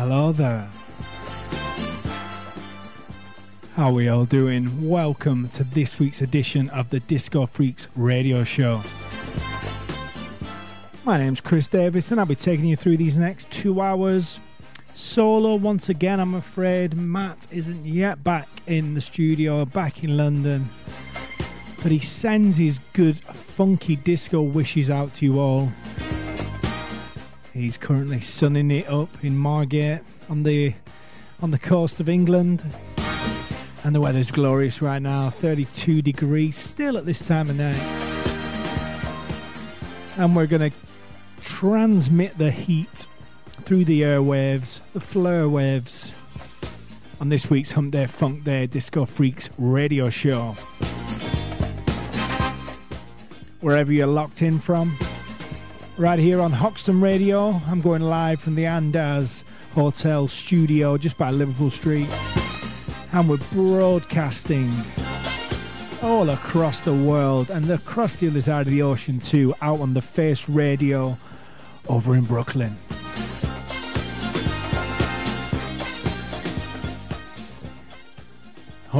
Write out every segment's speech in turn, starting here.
Hello there. How are we all doing? Welcome to this week's edition of the Disco Freaks radio show. My name's Chris Davis, and I'll be taking you through these next two hours. Solo once again, I'm afraid. Matt isn't yet back in the studio, back in London. But he sends his good, funky disco wishes out to you all. He's currently sunning it up in Margate on the on the coast of England. And the weather's glorious right now, 32 degrees still at this time of night. And we're going to transmit the heat through the airwaves, the flare waves, on this week's Hump Day Funk Day Disco Freaks radio show. Wherever you're locked in from, right here on Hoxton Radio. I'm going live from the Andaz Hotel studio just by Liverpool Street. And we're broadcasting all across the world and across the other side of the ocean too, out on the Face Radio over in Brooklyn.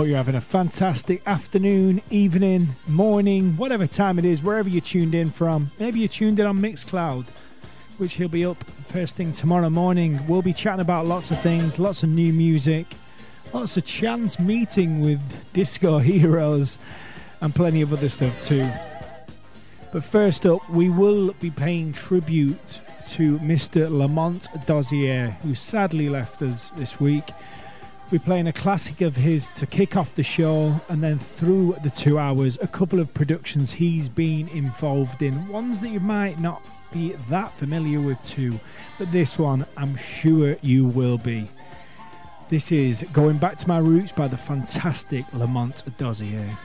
Hope you're having a fantastic afternoon, evening, morning, whatever time it is, wherever you're tuned in from. Maybe you're tuned in on Mixcloud, which he'll be up first thing tomorrow morning. We'll be chatting about lots of things, lots of new music, lots of chance meeting with disco heroes, and plenty of other stuff too. But first up, we will be paying tribute to Mr. Lamont Dozier, who sadly left us this week. We're playing a classic of his to kick off the show, and then through the two hours, a couple of productions he's been involved in. Ones that you might not be that familiar with, too, but this one I'm sure you will be. This is Going Back to My Roots by the fantastic Lamont Dozier.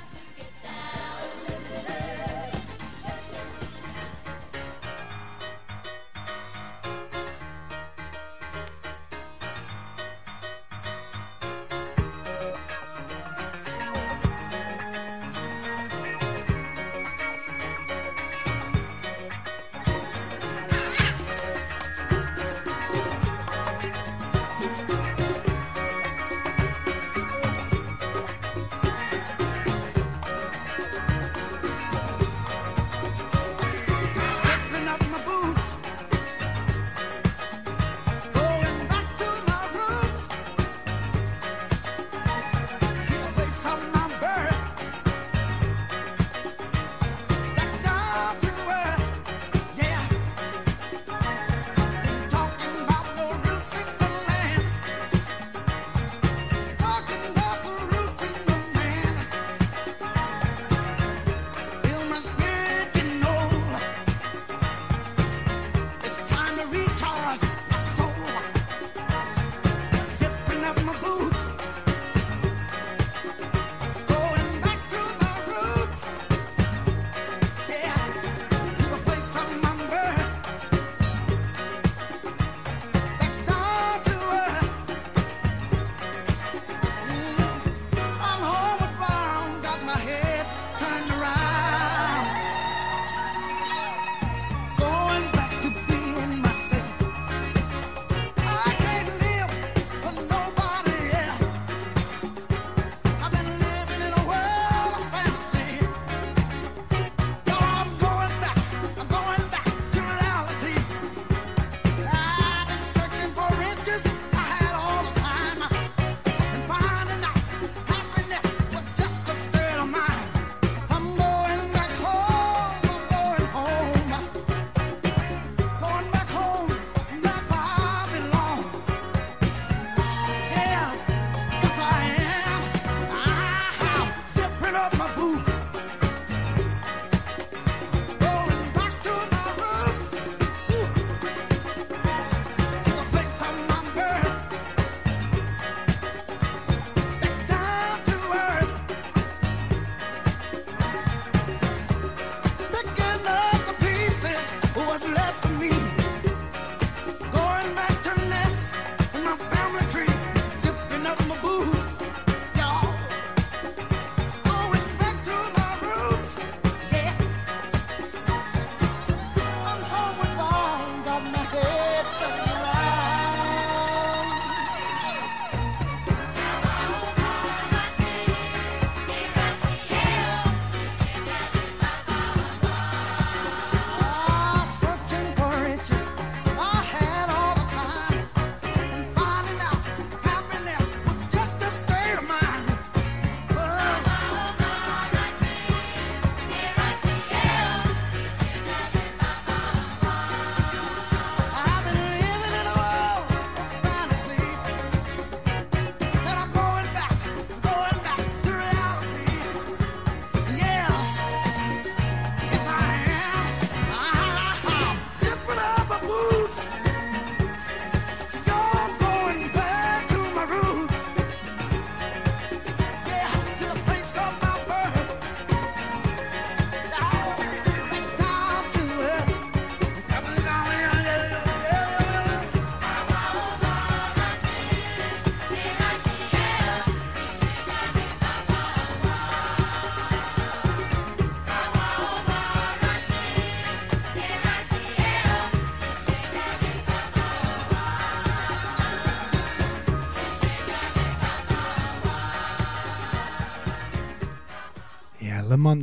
Lamont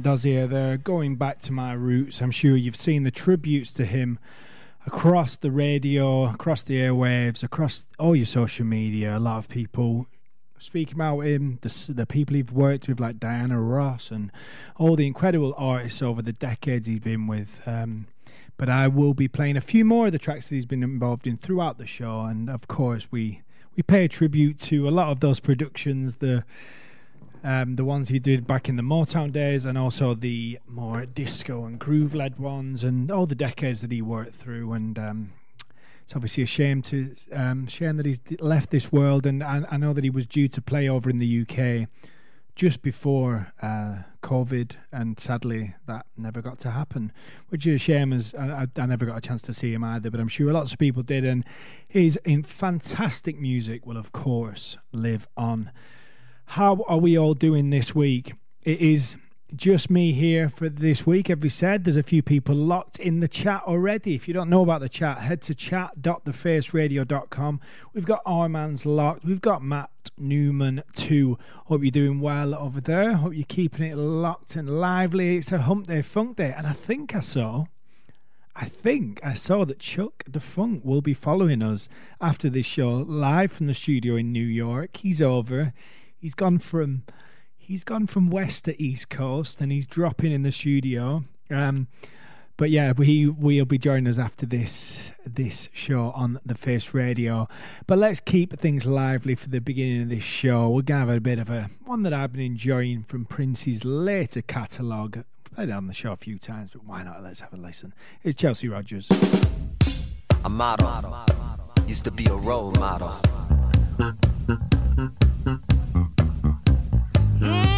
Dozier there, going back to my roots. I'm sure you've seen the tributes to him across the radio, across the airwaves, across all your social media. A lot of people speaking about him, the, the people he's worked with, like Diana Ross, and all the incredible artists over the decades he's been with. Um, but I will be playing a few more of the tracks that he's been involved in throughout the show, and of course we we pay a tribute to a lot of those productions. The um, the ones he did back in the Motown days, and also the more disco and groove led ones, and all the decades that he worked through. And um, it's obviously a shame to um, shame that he's left this world, and I, I know that he was due to play over in the UK just before uh, COVID, and sadly that never got to happen, which is a shame. As I, I, never got a chance to see him either, but I'm sure lots of people did. And his in fantastic music will, of course, live on. How are we all doing this week? It is just me here for this week. As we said, there's a few people locked in the chat already. If you don't know about the chat, head to chat.thefaceradio.com. We've got our man's locked. We've got Matt Newman too. Hope you're doing well over there. Hope you're keeping it locked and lively. It's a hump day, funk day. And I think I saw, I think I saw that Chuck the Funk will be following us after this show live from the studio in New York. He's over. He's gone from he's gone from west to east coast and he's dropping in the studio. Um, but yeah, we will be joining us after this this show on the Face Radio. But let's keep things lively for the beginning of this show. We're gonna have a bit of a one that I've been enjoying from Prince's later catalogue. Played it on the show a few times, but why not? Let's have a listen. It's Chelsea Rodgers. A model used to be a role model. I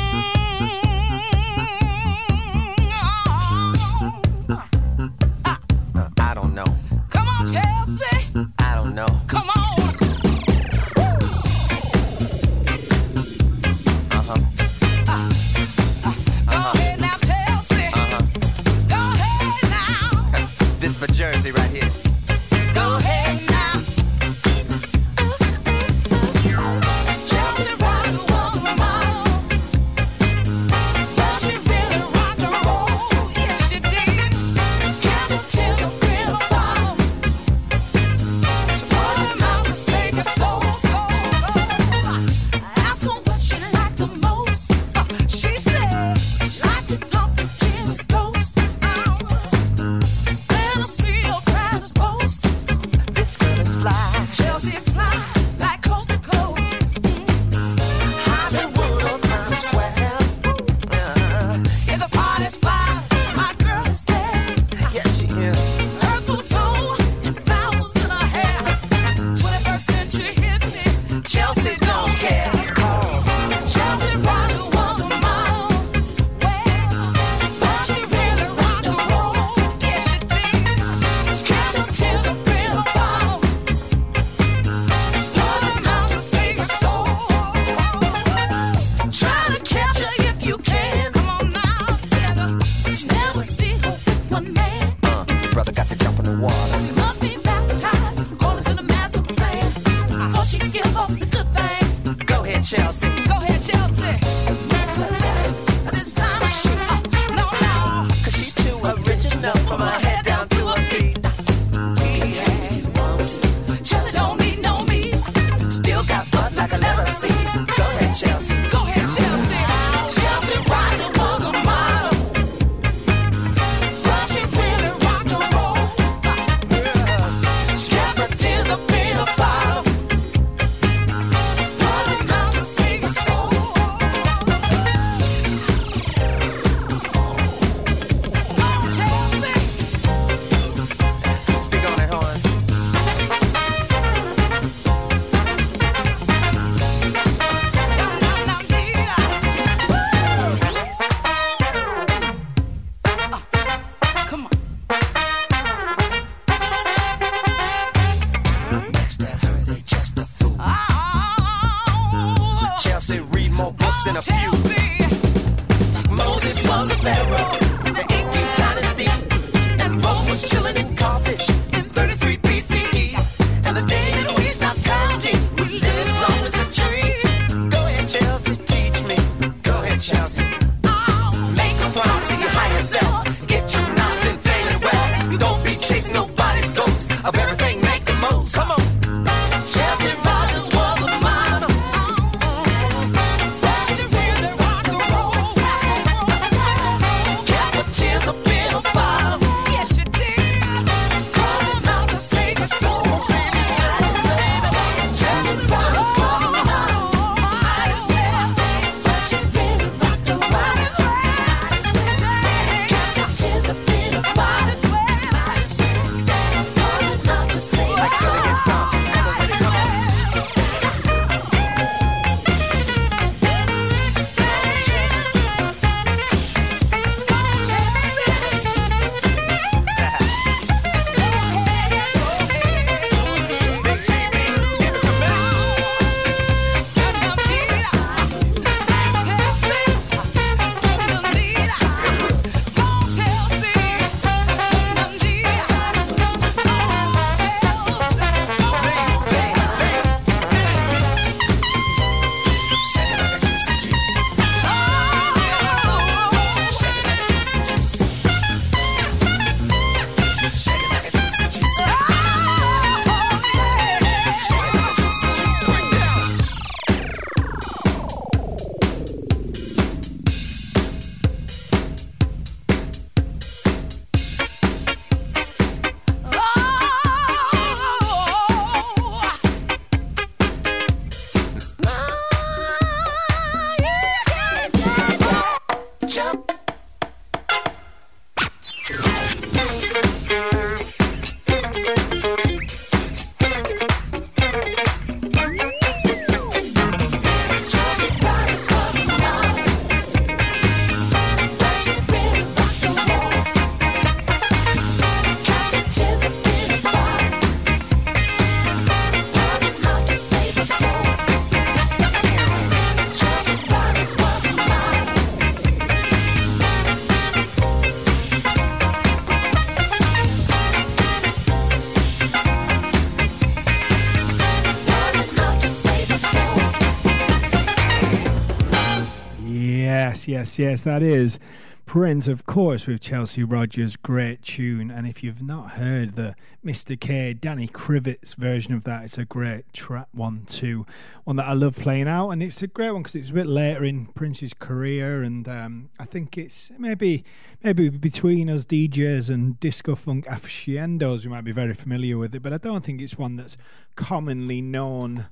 Yes, yes, that is Prince, of course, with Chelsea Rodgers. Great tune. And if you've not heard the Mr. K, Danny Krivit's version of that, it's a great track one, too. One that I love playing out. And it's a great one because it's a bit later in Prince's career. And um, I think it's maybe maybe between us DJs and disco funk aficionados, we might be very familiar with it. But I don't think it's one that's commonly known.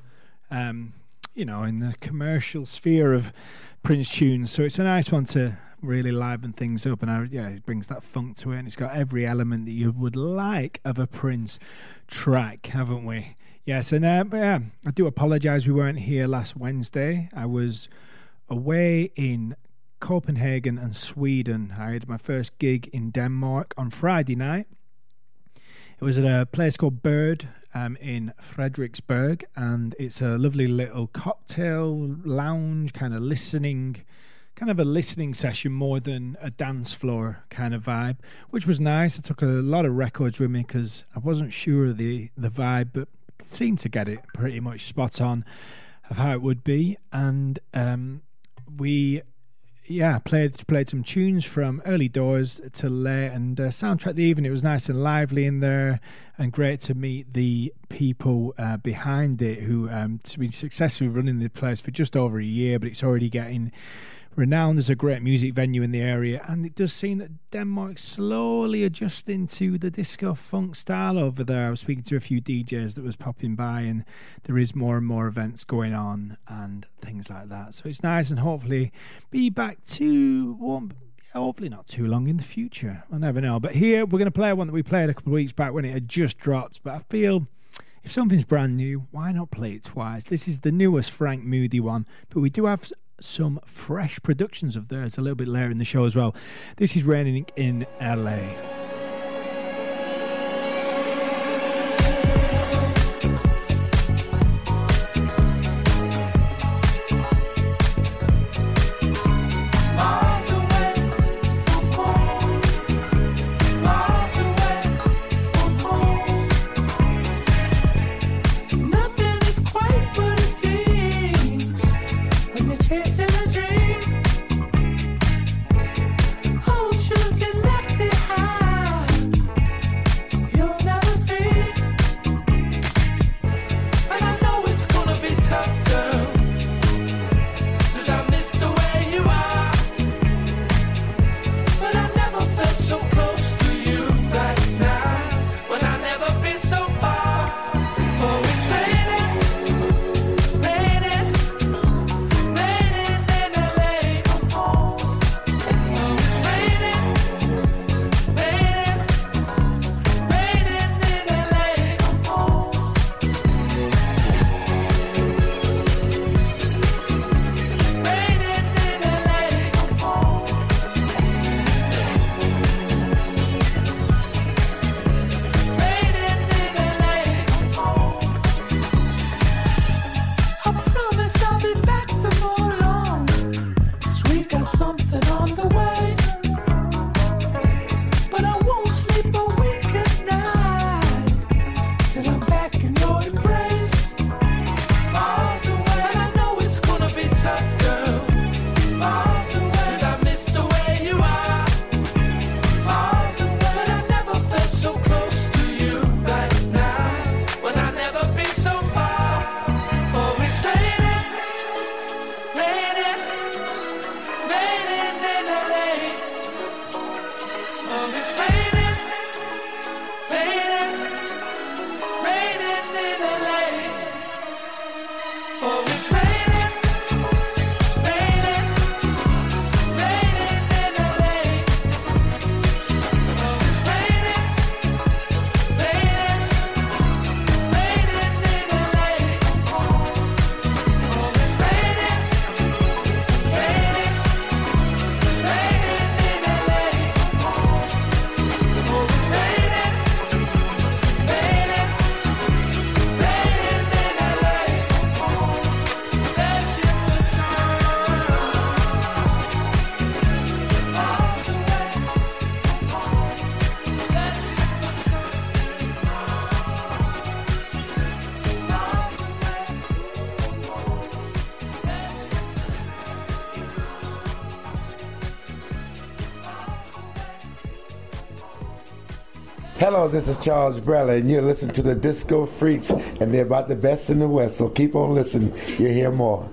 Um, you know, in the commercial sphere of Prince tunes. So it's a nice one to really liven things up. And I, yeah, it brings that funk to it. And it's got every element that you would like of a Prince track, haven't we? Yes. And uh, yeah, I do apologize we weren't here last Wednesday. I was away in Copenhagen and Sweden. I had my first gig in Denmark on Friday night. It was at a place called Bird um, in Frederiksberg, and it's a lovely little cocktail lounge, kind of listening, kind of a listening session more than a dance floor kind of vibe, which was nice. I took a lot of records with me because I wasn't sure of the the vibe, but seemed to get it pretty much spot on of how it would be, and um, we yeah, played played some tunes from early doors to late and uh, soundtrack the evening. It was nice and lively in there, and great to meet the people uh, behind it who um, to be successfully running the place for just over a year, but it's already getting renowned as a great music venue in the area. And it does seem that Denmark's slowly adjusting to the disco funk style over there. I was speaking to a few DJs that was popping by, and there is more and more events going on and things like that. So it's nice, and hopefully be back to hopefully not too long in the future. I never know. But here we're going to play one that we played a couple of weeks back when it had just dropped. But I feel if something's brand new, why not play it twice? This is the newest Frank Moody one, but we do have some fresh productions of theirs a little bit later in the show as well. This is Raining in LA. This is Charles Brella, and you're listening to the Disco Freaks, and they're about the best in the West. So keep on listening. You'll hear more.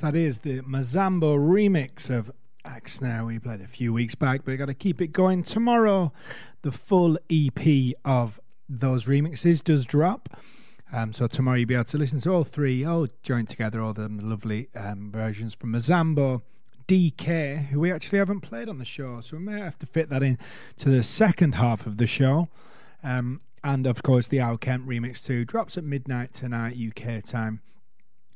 That is the Mazambo remix of Axe Now. We played a few weeks back, but I got to keep it going. Tomorrow, the full EP of those remixes does drop. Um, so tomorrow you'll be able to listen to all three, all joined together, all the lovely um, versions from Mazambo, DK, who we actually haven't played on the show, so we may have to fit that in to the second half of the show. Um, and of course, the Al Kent remix too drops at midnight tonight UK time.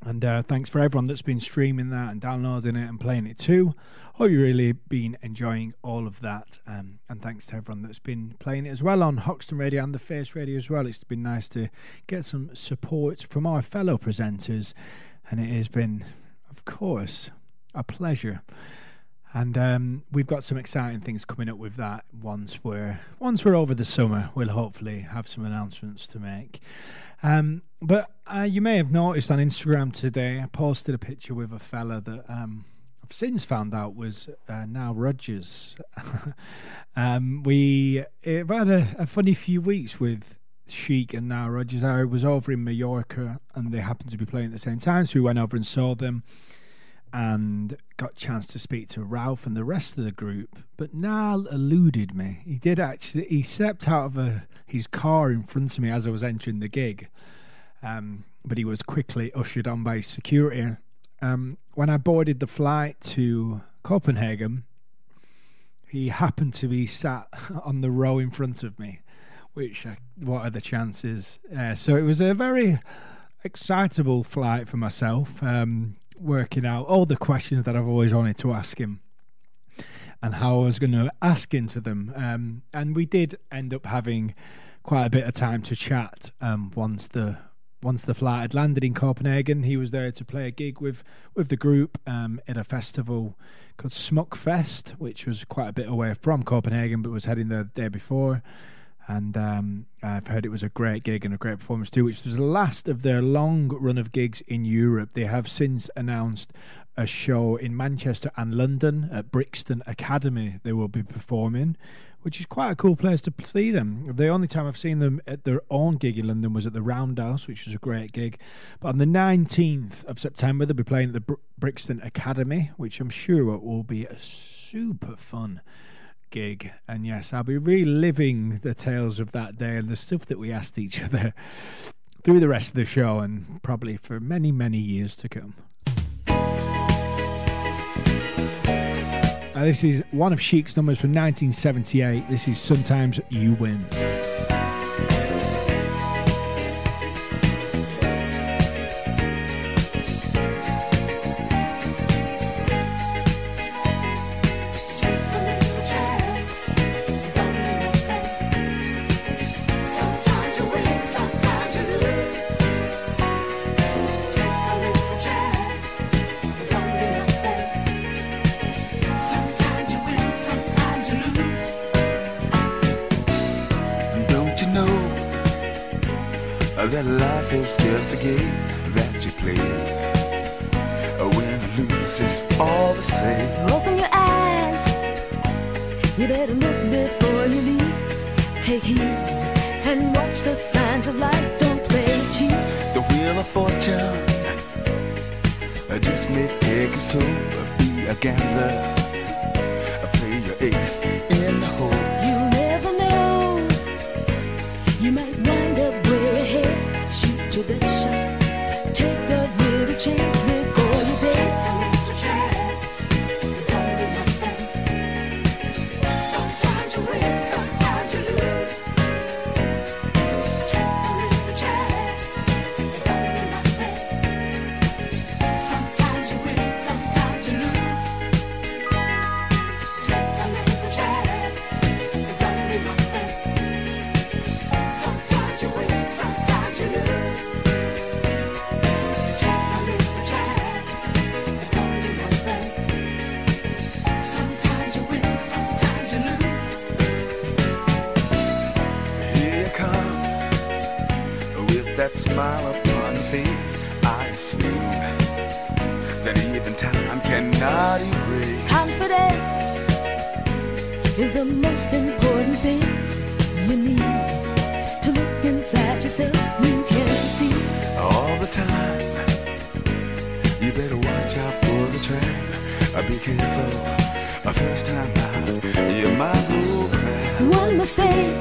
And uh, thanks for everyone that's been streaming that and downloading it and playing it too. Hope you've really been enjoying all of that. Um, and thanks to everyone that's been playing it as well on Hoxton Radio and the Face Radio as well. It's been nice to get some support from our fellow presenters. And it has been, of course, a pleasure. And um, we've got some exciting things coming up with that once we're once we're over the summer. We'll hopefully have some announcements to make. Um, but uh, you may have noticed on Instagram today, I posted a picture with a fella that um, I've since found out was uh, Nile Rodgers. um, we have had a, a funny few weeks with Chic and Nile Rodgers. I was over in Mallorca and they happened to be playing at the same time, so we went over and saw them and got a chance to speak to Ralph and the rest of the group. But Nile eluded me. He did actually. He stepped out of a, his car in front of me as I was entering the gig, um, but he was quickly ushered on by security. Um, when I boarded the flight to Copenhagen, he happened to be sat on the row in front of me. Which, uh, what are the chances? Uh, so it was a very excitable flight for myself. Um, working out all the questions that I've always wanted to ask him and how I was going to ask into them. Um, and we did end up having quite a bit of time to chat um, once the once the flight had landed in Copenhagen. He was there to play a gig with with the group um, at a festival called Smukfest, which was quite a bit away from Copenhagen, but was heading there the day before. And um, I've heard it was a great gig and a great performance too, which was the last of their long run of gigs in Europe. They have since announced a show in Manchester and London at Brixton Academy they will be performing, which is quite a cool place to see them. The only time I've seen them at their own gig in London was at the Roundhouse, which was a great gig. But on the 19th of September, they'll be playing at the Br- Brixton Academy, which I'm sure will be super fun gig. And yes, I'll be reliving the tales of that day and the stuff that we asked each other through the rest of the show and probably for many, many years to come. Uh, this is one of Chic's numbers from 1978. This is Sometimes You Win. The most important thing you need to look inside yourself. You can succeed. all the time. You better watch out for the trap. Uh, Be careful. A first time out, you might go crash. One mistake,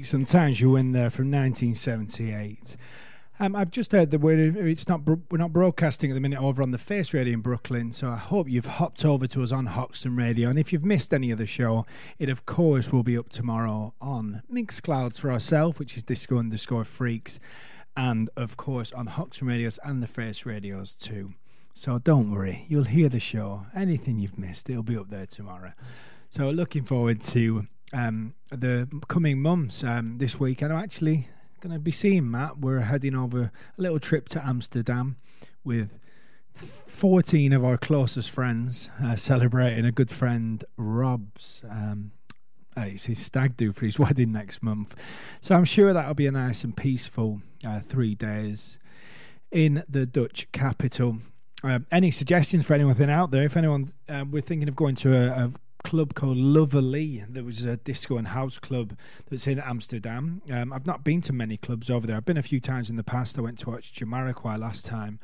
Sometimes you win there from 1978. Um, I've just heard that we're it's not we're not broadcasting at the minute over on the Face Radio in Brooklyn, so I hope you've hopped over to us on Hoxton Radio. And if you've missed any of the show, it of course will be up tomorrow on Mixclouds for ourselves, which is Disco underscore Freaks, and of course on Hoxton Radios and the Face Radios too. So don't worry, you'll hear the show. Anything you've missed, it'll be up there tomorrow. So looking forward to um, the coming months um, this week. And I'm actually going to be seeing Matt. We're heading over a little trip to Amsterdam with 14 of our closest friends, uh, celebrating a good friend Rob's. Um, uh, it's his stag do for his wedding next month. So I'm sure that'll be a nice and peaceful uh, three days in the Dutch capital. Um, any suggestions for anyone out there? If anyone uh, we're thinking of going to a, a club called Lovely, there was a disco and house club that's in Amsterdam. Um, I've not been to many clubs over there. I've been a few times in the past. I went to watch Jamiroquai last time,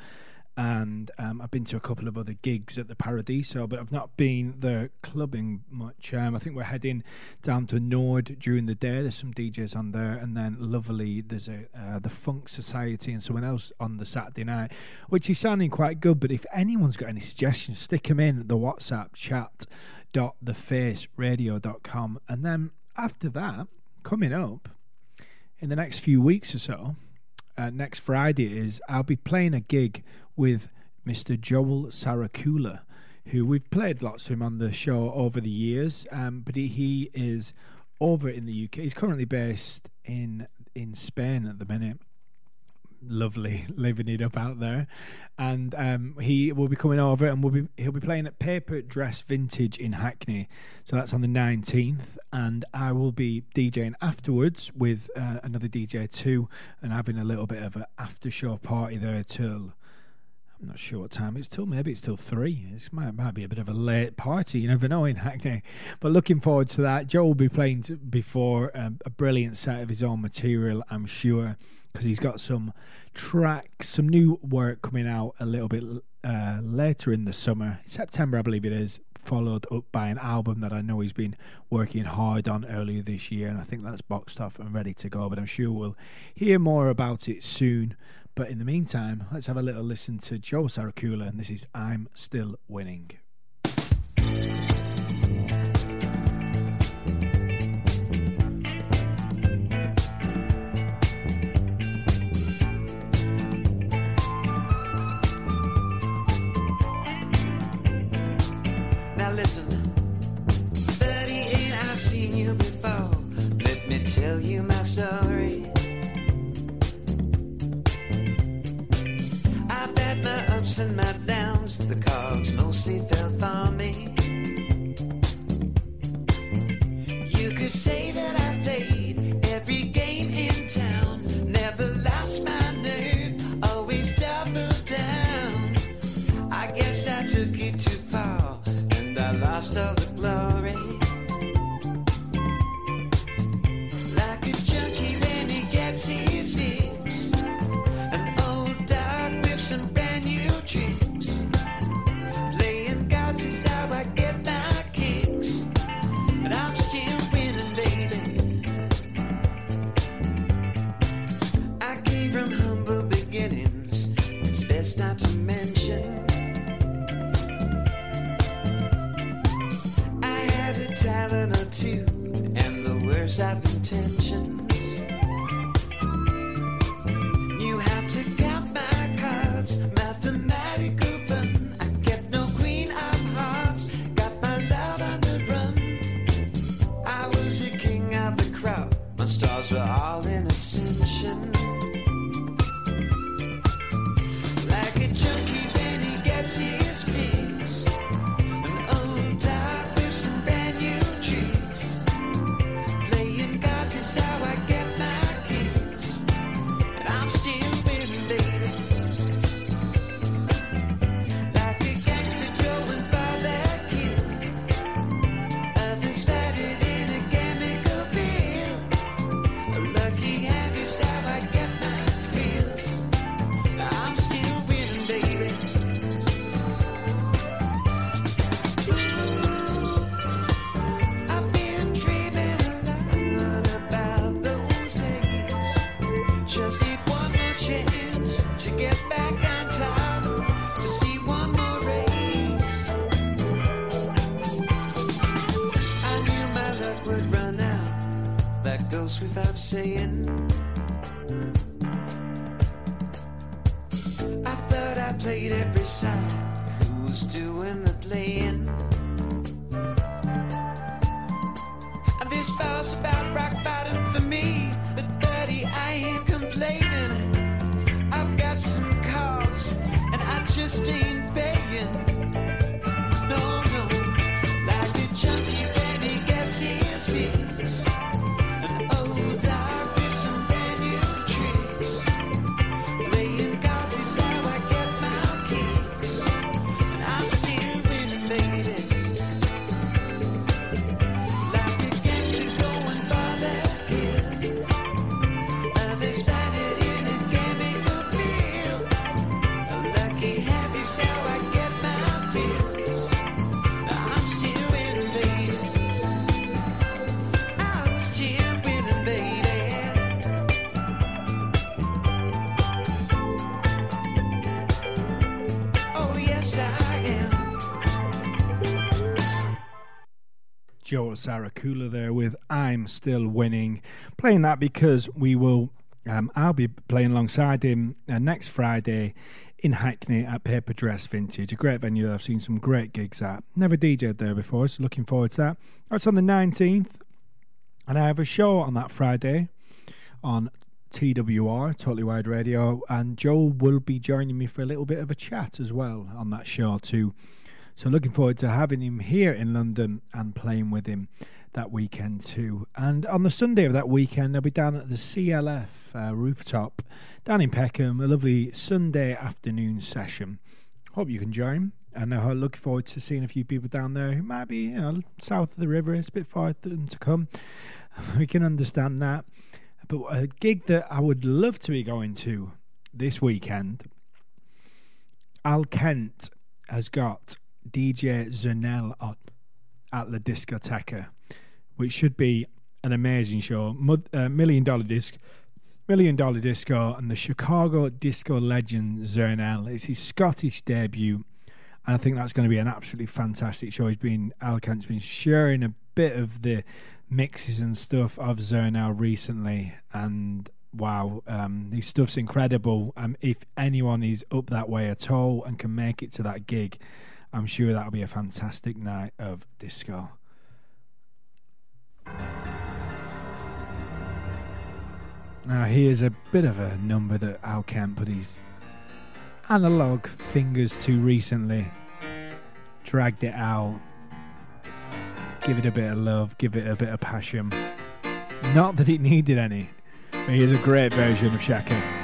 and um, I've been to a couple of other gigs at the Paradiso, but I've not been there clubbing much. Um, I think we're heading down to Nord during the day. There's some DJs on there, and then Lovely. There's a uh, the Funk Society and someone else on the Saturday night, which is sounding quite good. But if anyone's got any suggestions, stick them in the WhatsApp chat dot thefaceradio.com and then after that coming up in the next few weeks or so uh, next friday is i'll be playing a gig with mr joel sarakula who we've played lots of him on the show over the years um, but he, he is over in the uk he's currently based in in spain at the minute lovely living it up out there and um, he will be coming over and we'll be he'll be playing at paper dress vintage in hackney so that's on the 19th and i will be djing afterwards with uh, another dj too and having a little bit of an after show party there till I'm not sure what time it's till. Maybe it's till three. It might, might be a bit of a late party. You never know in Hackney. But looking forward to that. Joe will be playing before um, a brilliant set of his own material, I'm sure, because he's got some tracks, some new work coming out a little bit uh, later in the summer. September, I believe it is. Followed up by an album that I know he's been working hard on earlier this year, and I think that's boxed off and ready to go. But I'm sure we'll hear more about it soon. But in the meantime, let's have a little listen to Joe Sarakula, and this is I'm Still Winning. Tell you my story. I've had my ups and my downs. The cards mostly fell for me. You could say that I played every game in town. Never lost my nerve, always double down. I guess I took it too far and I lost all the the of intentions. You have to count my cards, mathematical fun. I kept no queen of hearts, got my love on the run. I was the king of the crowd, my stars were all in without saying. I thought I played every side. Who's doing the playing? And this spell's about rock bottom for me. But buddy, I ain't complaining. I've got some cards, and I just ain't Joe Sarakula there with I'm Still Winning. Playing that because we will, um, I'll be playing alongside him uh, next Friday in Hackney at Paper Dress Vintage, a great venue that I've seen some great gigs at. Never DJed there before, so looking forward to that. That's on the 19th, and I have a show on that Friday on TWR, Totally Wide Radio, and Joe will be joining me for a little bit of a chat as well on that show too. So looking forward to having him here in London and playing with him that weekend too. And on the Sunday of that weekend, I'll be down at the CLF uh, rooftop down in Peckham. A lovely Sunday afternoon session. Hope you can join. And I look forward to seeing a few people down there who might be, you know, south of the river. It's a bit far them to come. We can understand that. But a gig that I would love to be going to this weekend, Al Kent has got DJ Zernel on at La Discoteca, which should be an amazing show. Uh, million dollar disc, million dollar disco, and the Chicago disco legend Zernel. It's his Scottish debut, and I think that's going to be an absolutely fantastic show. He's been Al Kent's been sharing a bit of the mixes and stuff of Zernel recently, and wow, um, his stuff's incredible. Um, if anyone is up that way at all and can make it to that gig, I'm sure that'll be a fantastic night of disco. Now, here's a bit of a number that Al Kent put his analog fingers to recently. Dragged it out. Give it a bit of love, give it a bit of passion. Not that it needed any. But here's a great version of Chaka.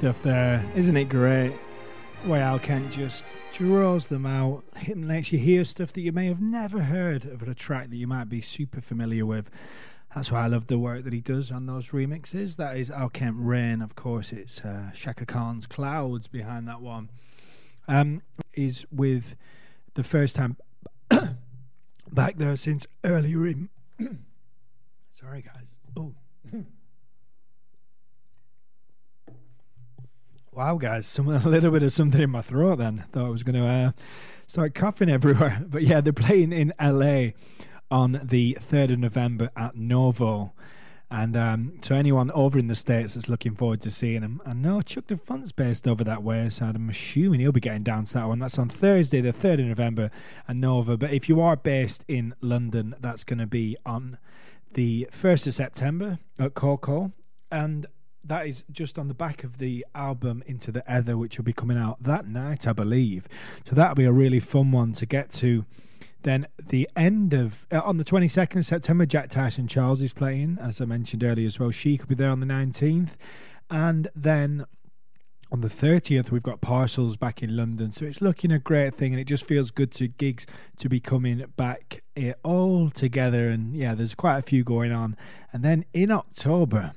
Stuff there. Isn't it great? Way Al Kent just draws them out, him lets you hear stuff that you may have never heard of a track that you might be super familiar with. That's why I love the work that he does on those remixes. That is Al Kent Rain, of course. It's uh, Chaka Khan's Clouds behind that one. Um, is with the first time back there since earlier in. Sorry, guys. Oh. Wow, guys, some a little bit of something in my throat. Then thought I was going to uh, start coughing everywhere. But yeah, they're playing in LA on the third of November at Novo. And um, so anyone over in the states that's looking forward to seeing him, I know Chuck Funk's based over that way, so I'm assuming he'll be getting down to that one. That's on Thursday, the third of November at Novo. But if you are based in London, that's going to be on the first of September at KOKO, and that is just on the back of the album Into the Ether, which will be coming out that night, I believe. So that'll be a really fun one to get to. Then the end of uh, on the twenty second of September, Jack Tyson Charles is playing, as I mentioned earlier as well. She could be there on the nineteenth, and then on the 30th we've got parcels back in london so it's looking a great thing and it just feels good to gigs to be coming back eh, all together and yeah there's quite a few going on and then in october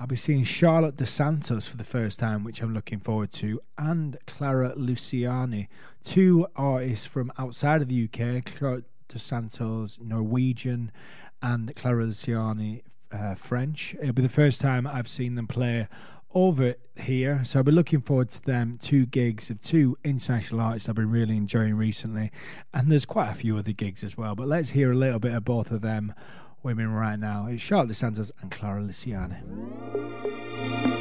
I'll be seeing Charlotte Dos Santos for the first time, which I'm looking forward to, and Clara Luciani, two artists from outside of the UK. Clara DeSantos, Norwegian, and Clara Luciani, uh, French. It'll be the first time I've seen them play over here, so I'll be looking forward to them. Two gigs of two international artists I've been really enjoying recently, and there's quite a few other gigs as well. But let's hear a little bit of both of them women right now. It's Charlotte Dos Santos and Clara Luciani.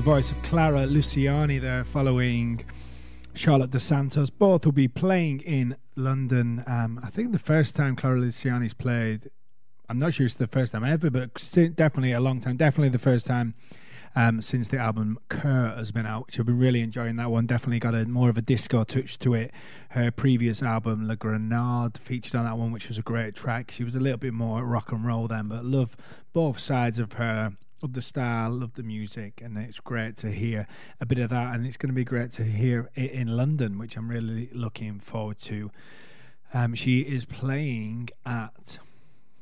Lovely voice of Clara Luciani there following Charlotte Dos Santos. Both will be playing in London. Um, I think the first time Clara Luciani's played, I'm not sure it's the first time ever, but definitely a long time. Definitely the first time um, since the album Cœur has been out, which I've been really enjoying that one. Definitely got a more of a disco touch to it. Her previous album, La Grenade, featured on that one, which was a great track. She was a little bit more rock and roll then, but love both sides of her. Love the style, love the music, and it's great to hear a bit of that. And it's going to be great to hear it in London, which I'm really looking forward to. Um, she is playing at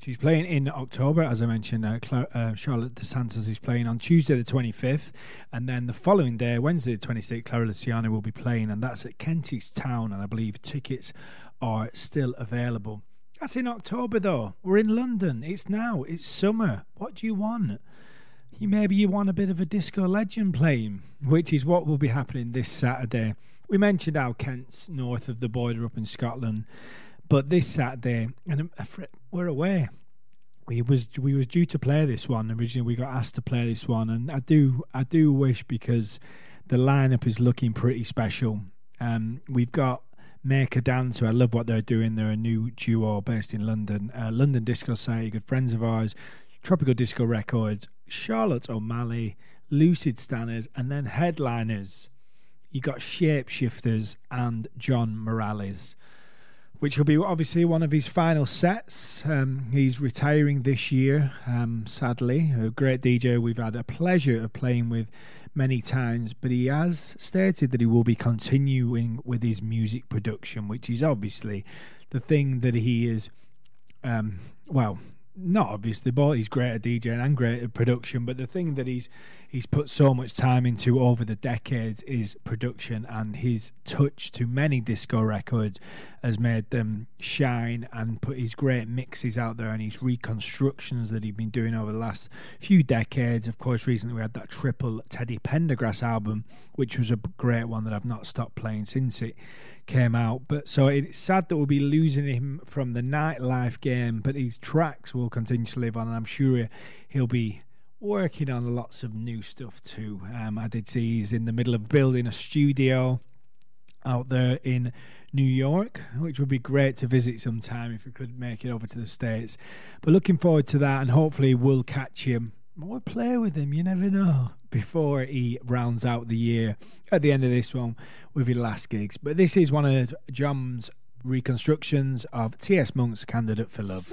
She's playing in October, as I mentioned. Uh, Cla- uh, Charlotte Dos Santos is playing on Tuesday, the 25th, and then the following day, Wednesday, the 26th, Clara Luciani will be playing, and that's at Kentish Town. And I believe tickets are still available. That's in October, though. We're in London. It's now. It's summer. What do you want? Maybe you want a bit of a disco legend playing, which is what will be happening this Saturday. We mentioned Al Kent's north of the border up in Scotland, but this Saturday, and we're away. We was we was due to play this one originally. We got asked to play this one, and I do I do wish because the lineup is looking pretty special. Um, we've got Make a Dance, who I love what they're doing. They're a new duo based in London. Uh, London Disco Society, good friends of ours. Tropical Disco Records, Charlotte O'Malley, Lucid Stanners, and then headliners. You got Shapeshifters and John Morales, which will be obviously one of his final sets. Um, he's retiring this year, um, sadly. A great DJ we've had a pleasure of playing with many times, but he has stated that he will be continuing with his music production, which is obviously the thing that he is, um, well, not obviously, but he's great at DJing and great at production. But the thing that he's he's put so much time into over the decades is production, and his touch to many disco records has made them shine and put his great mixes out there and his reconstructions that he's been doing over the last few decades. Of course, recently we had that triple Teddy Pendergrass album, which was a great one that I've not stopped playing since it came out. But so it's sad that we'll be losing him from the nightlife game, but his tracks will continue to live on, and I'm sure he'll be working on lots of new stuff too. Um, I did see he's in the middle of building a studio out there in New York, which would be great to visit sometime if we could make it over to the States. But looking forward to that, and hopefully we'll catch him We'll play with him. You never know. Before he rounds out the year at the end of this one with his last gigs. But this is one of John's reconstructions of T.S. Monk's Candidate for Love.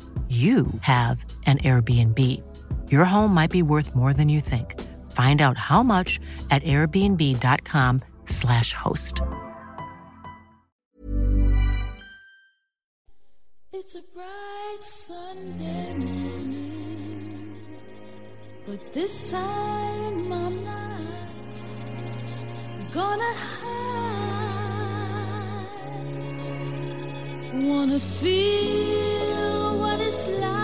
you have an Airbnb. Your home might be worth more than you think. Find out how much at airbnb.com/slash host. It's a bright Sunday morning, but this time I'm not gonna hide. Wanna feel it's like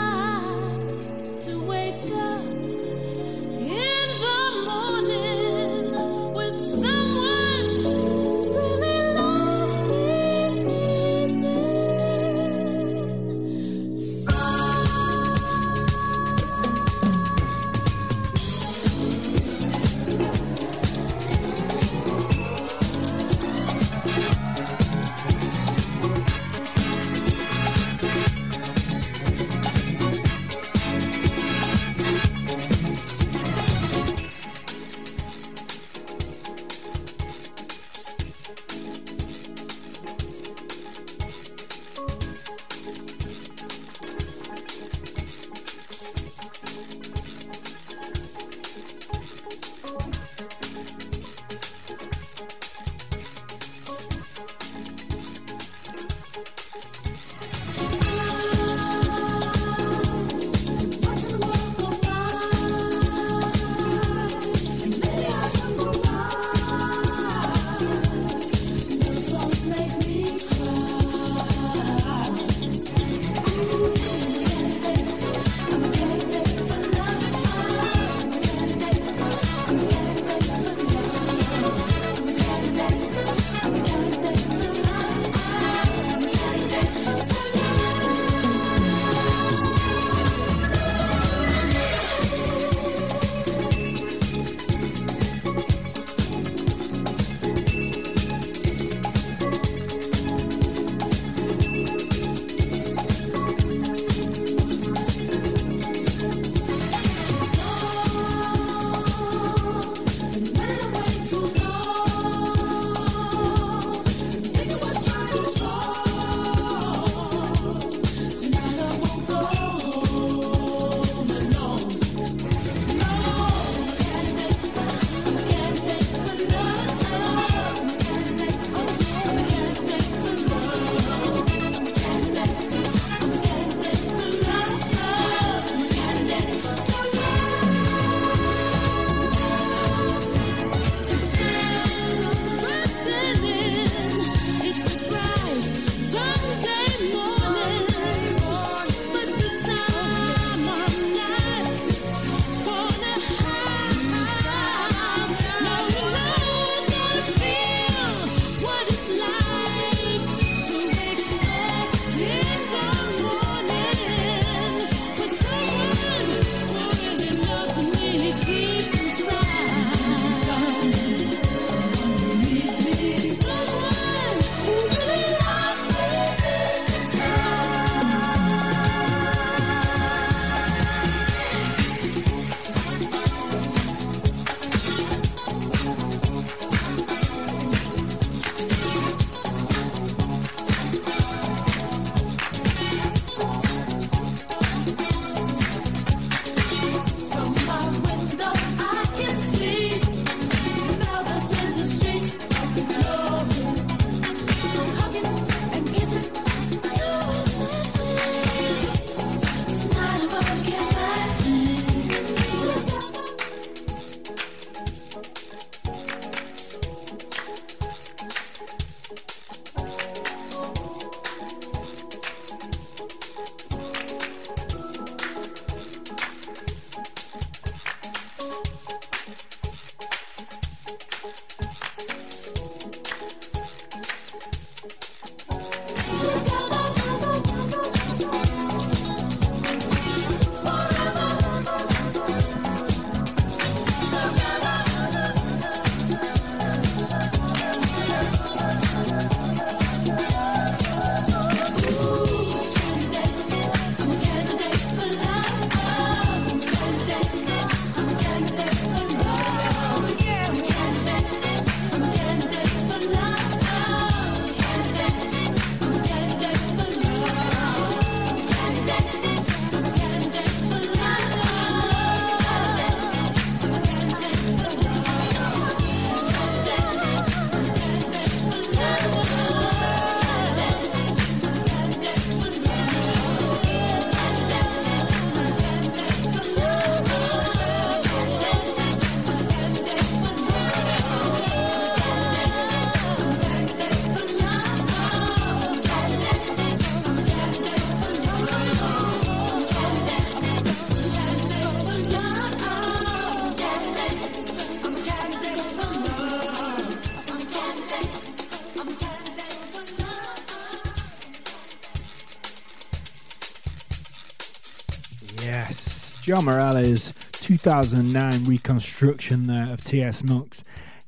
John Morales, 2009 reconstruction there of T.S. Monk's,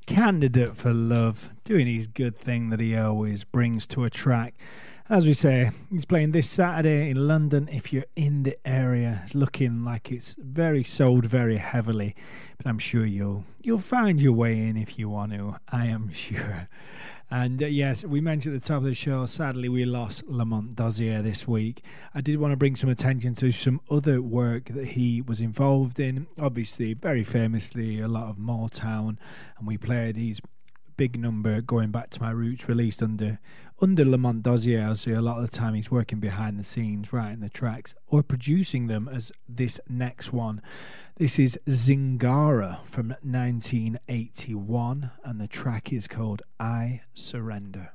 candidate for love, doing his good thing that he always brings to a track. As we say, he's playing this Saturday in London. If you're in the area, it's looking like it's very sold very heavily, but I'm sure you'll you'll find your way in if you want to. I am sure. And uh, yes, we mentioned at the top of the show, sadly, we lost Lamont Dozier this week. I did want to bring some attention to some other work that he was involved in. Obviously, very famously, a lot of Motown, and we played his big number going back to my roots released under under Lamont Dozier. So a lot of the time he's working behind the scenes, writing the tracks or producing them as this next one. This is Zingara from 1981 and the track is called I Surrender.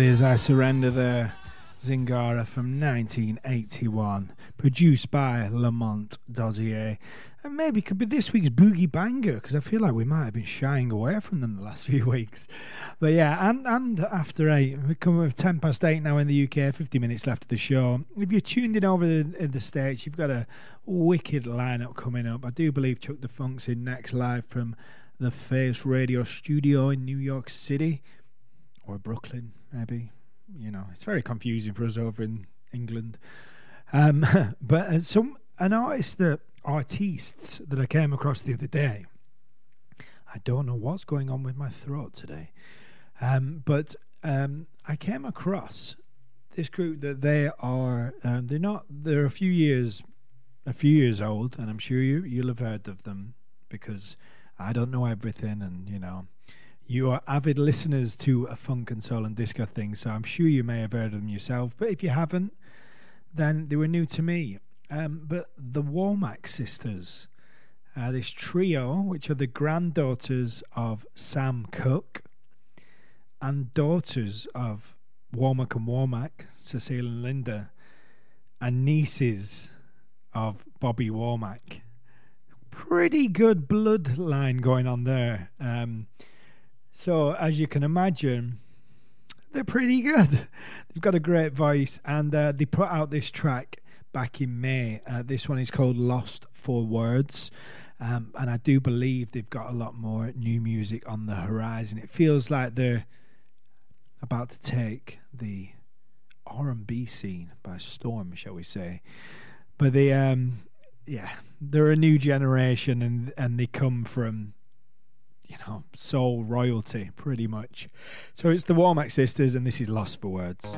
That is I Surrender there. Zingara from 1981. produced by Lamont Dozier. And maybe could be this week's Boogie Banger because I feel like we might have been shying away from them the last few weeks. But yeah, and, and after eight, we come with 10 past eight now in the UK, 50 minutes left of the show. If you're tuned in over the, in the States, you've got a wicked lineup coming up. I do believe Chuck the Funk's in next live from the Face Radio studio in New York City or Brooklyn, maybe. You know, it's very confusing for us over in England. Um, but uh, some an artist that artists that I came across the other day. I don't know what's going on with my throat today, um, but um, I came across this group that they are. Um, they're not. They're a few years, a few years old, and I'm sure you you'll have heard of them because I don't know everything, and you know. You are avid listeners to a funk and soul and disco thing, so I'm sure you may have heard of them yourself. But if you haven't, then they were new to me. Um, but the Womack sisters, uh, this trio, which are the granddaughters of Sam Cooke and daughters of Womack and Womack, Cecile and Linda, and nieces of Bobby Womack. Pretty good bloodline going on there. Um, so, as you can imagine, they're pretty good. They've got a great voice, and uh, they put out this track back in May. Uh, this one is called Lost for Words. Um, and I do believe they've got a lot more new music on the horizon. It feels like they're about to take the R&B scene by storm, shall we say? But they, um, yeah, they're a new generation, and and they come from, you know, soul royalty, pretty much. So it's the Womack sisters, and this is Lost for Words.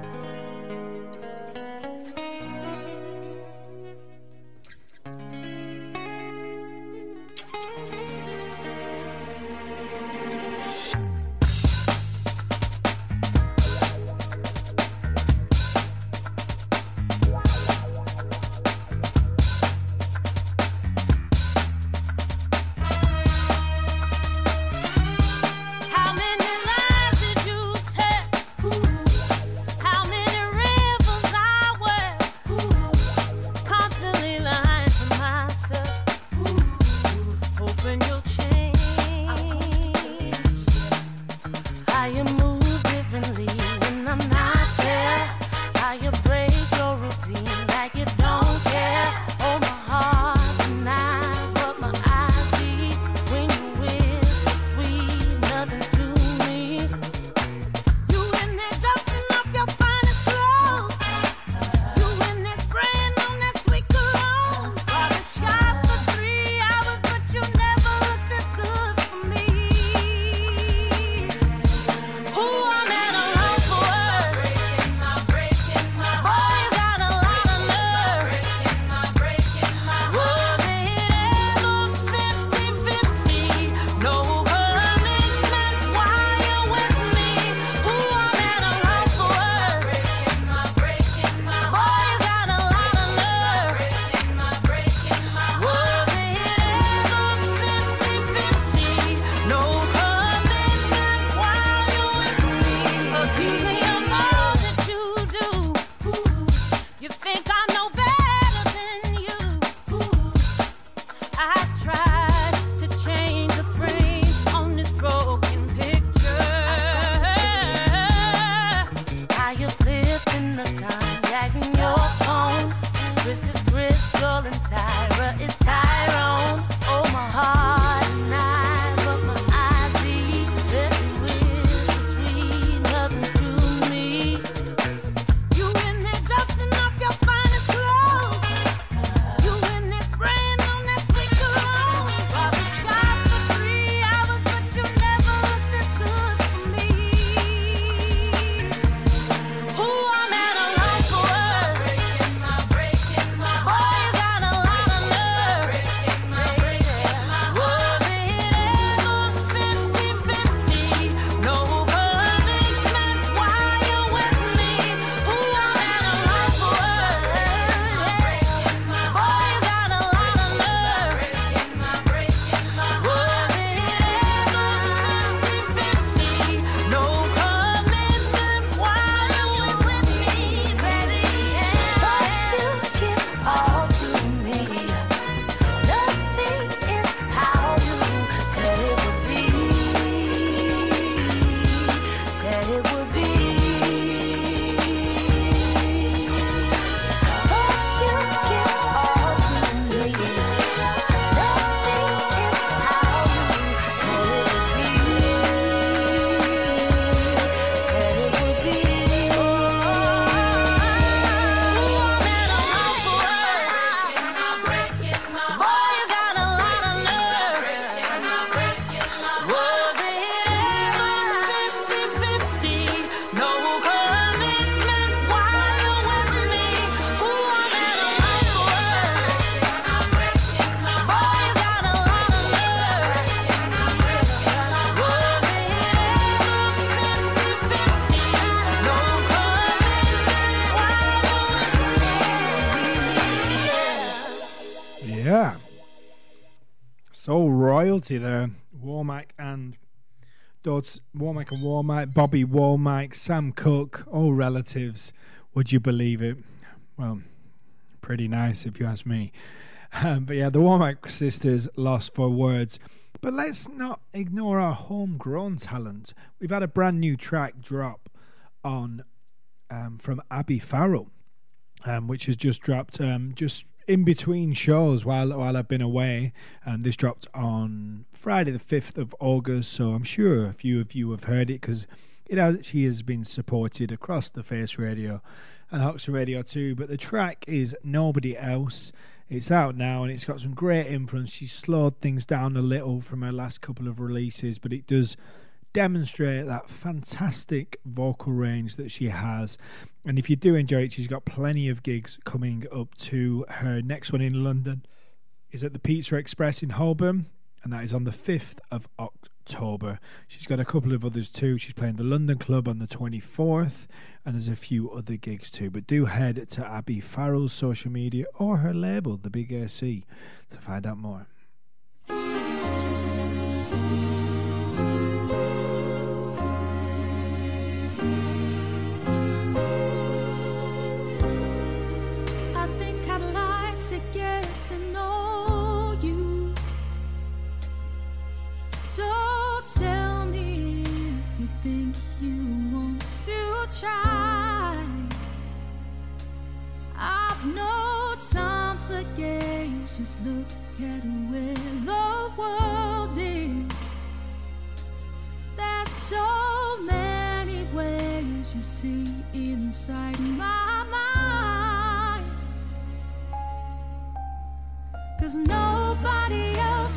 Royalty there. Womack and Dodds, Womack and Womack, Bobby Womack, Sam Cooke, all relatives. Would you believe it? Well, pretty nice if you ask me. Um, but yeah, the Womack sisters lost for words. But let's not ignore our homegrown talent. We've had a brand new track drop on um, from Abby Farrell, um, which has just dropped um, just in between shows while while I've been away. And this dropped on Friday, the fifth of August. So I'm sure a few of you have heard it because it actually has been supported across the Face Radio and Hoxton Radio too. But the track is Nobody Else. It's out now and it's got some great influence. She's slowed things down a little from her last couple of releases, but it does demonstrate that fantastic vocal range that she has. And if you do enjoy it, she's got plenty of gigs coming up to her next one in London is at the Pizza Express in Holborn, and that is on the 5th of October. She's got a couple of others too. She's playing the London Club on the 24th, and there's a few other gigs too. But do head to Abby Farrell's social media or her label, The Big AC, to find out more. I've no time for games, just look at where the world is. There's so many ways you see inside my mind. Cause nobody else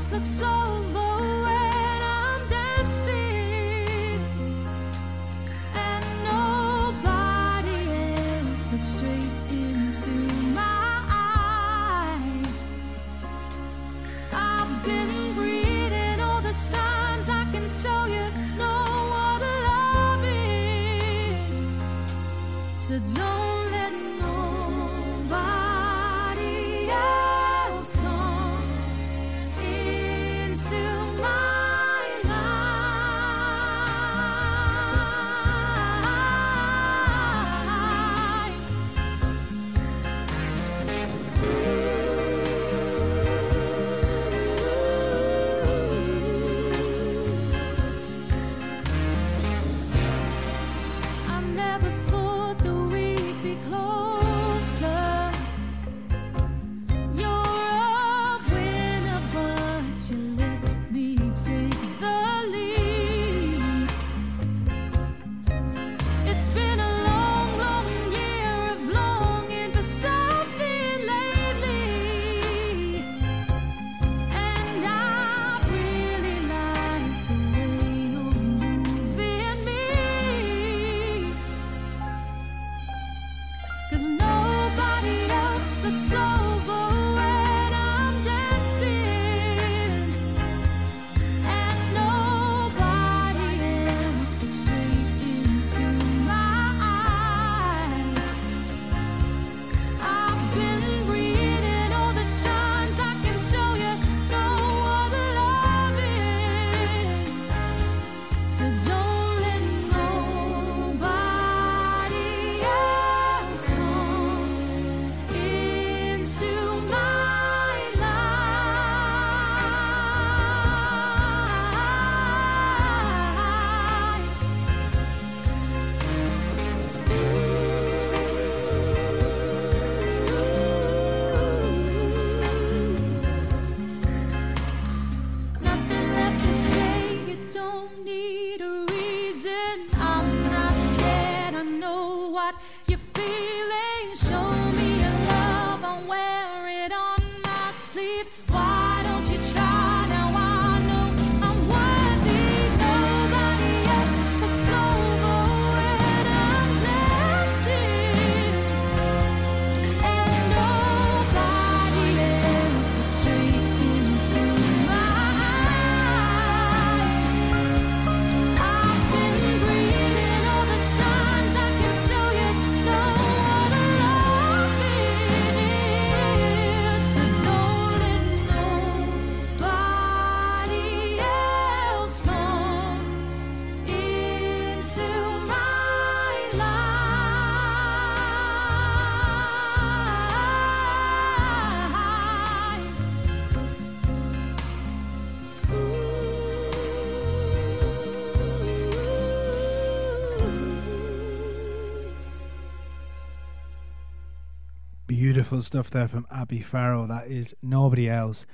Beautiful stuff there from Abby Farrell. That is nobody else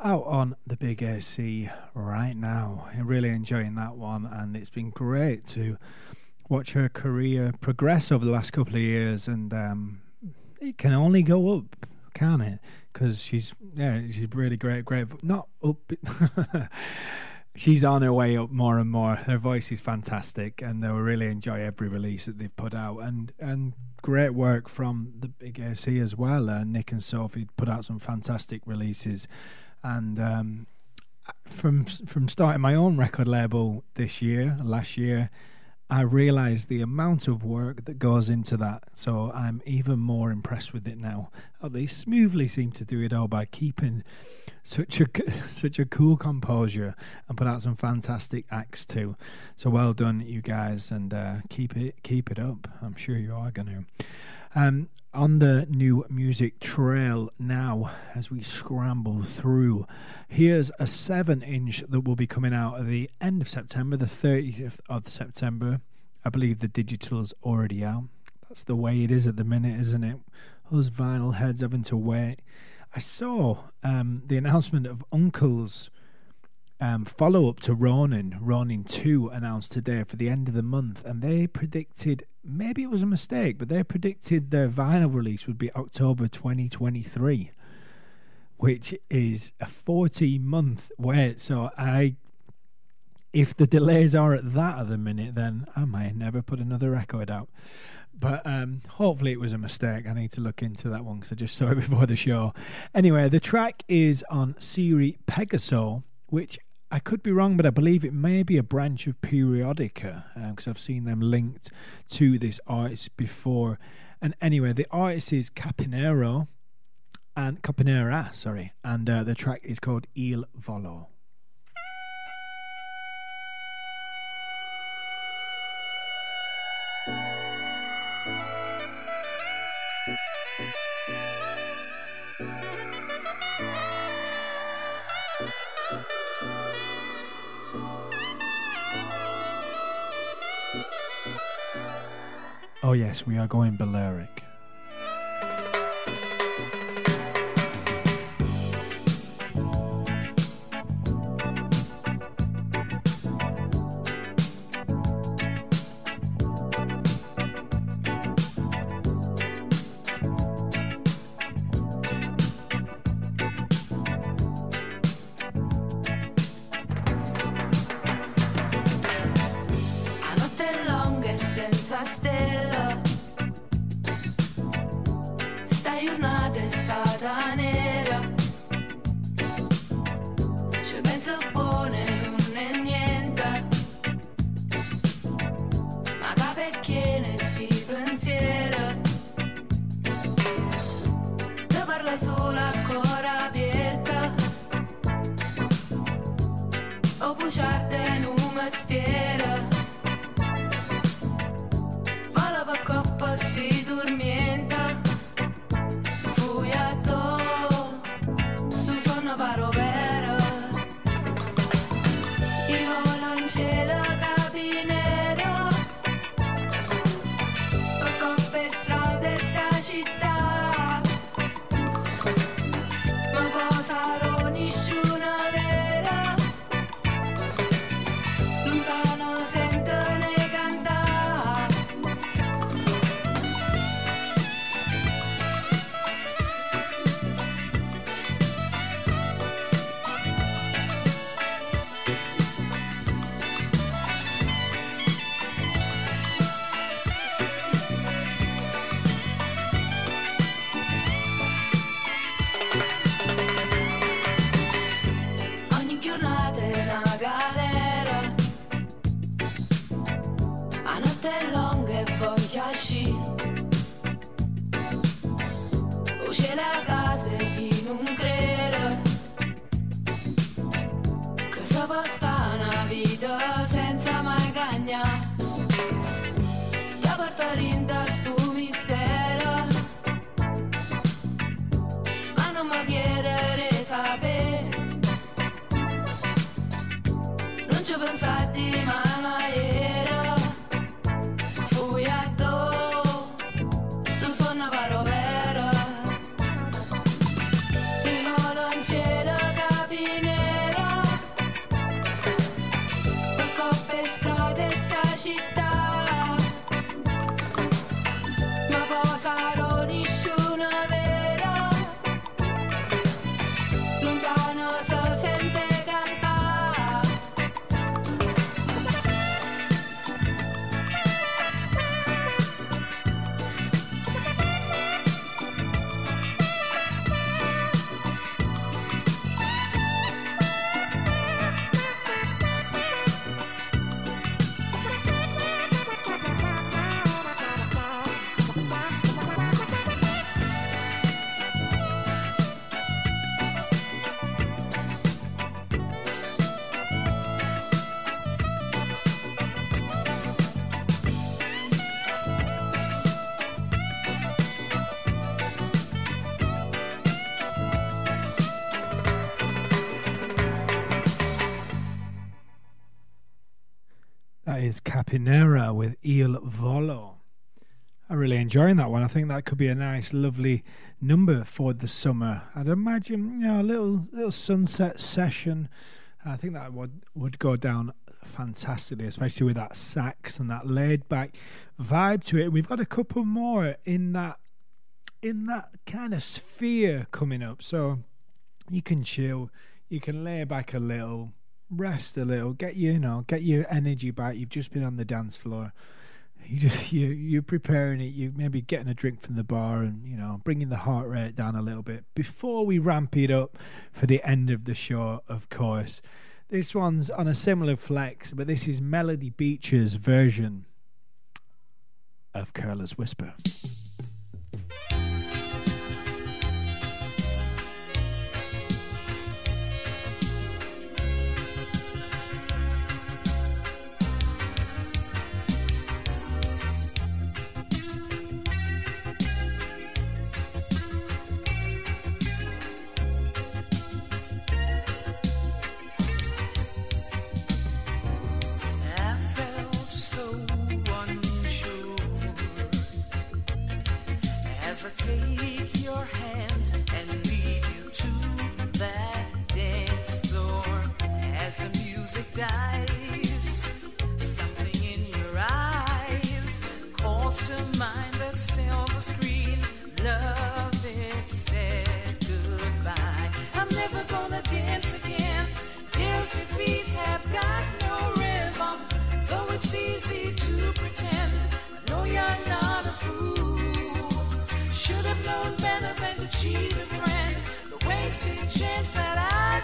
out on the big AC right now. I'm really enjoying that one, and it's been great to watch her career progress over the last couple of years. And um, it can only go up, can it? Because she's yeah, she's really great, great. Not up. she's on her way up more and more. Her voice is fantastic, and they'll really enjoy every release that they've put out. And and great work from the big AC as well. Uh, Nick and Sophie put out some fantastic releases, and um, from from starting my own record label this year, last year. I realize the amount of work that goes into that, so I'm even more impressed with it now. Oh, they smoothly seem to do it all by keeping such a such a cool composure and put out some fantastic acts too. So well done, you guys, and uh, keep it keep it up. I'm sure you are going to. Um, on the new music trail now, as we scramble through, here's a seven inch that will be coming out at the end of September, the 30th of September. I believe the digital's already out. That's the way it is at the minute, isn't it? Those vinyl heads having to wait. I saw um, the announcement of UNKLE's um, follow up to Ronin, Ronin 2, announced today for the end of the month, and they predicted maybe it was a mistake, but they predicted their vinyl release would be October 2023, which is a 14 month wait. So I. If the delays are at that at the minute, then I might never put another record out. But um, hopefully it was a mistake. I need to look into that one because I just saw it before the show. Anyway, the track is on Siri Pegaso, which I could be wrong, but I believe it may be a branch of Periodica because I've seen them linked to this artist before. And anyway, the artist is Capinero and Capinera, sorry, and uh, the track is called Il Volo. Oh yes, we are going Balearic. Is Capinera with Il Volo. I'm really enjoying that one. I think that could be a nice, lovely number for the summer. I'd imagine, you know, a little little sunset session. I think that would would go down fantastically, especially with that sax and that laid back vibe to it. We've got a couple more in that in that kind of sphere coming up, so you can chill, you can lay back a little, rest a little, get you, you know, get your energy back. You've just been on the dance floor. You just, you you're preparing it. You maybe getting a drink from the bar and you know bringing the heart rate down a little bit before we ramp it up for the end of the show. Of course, this one's on a similar flex, but this is Melody Beecher's version of Careless Whisper.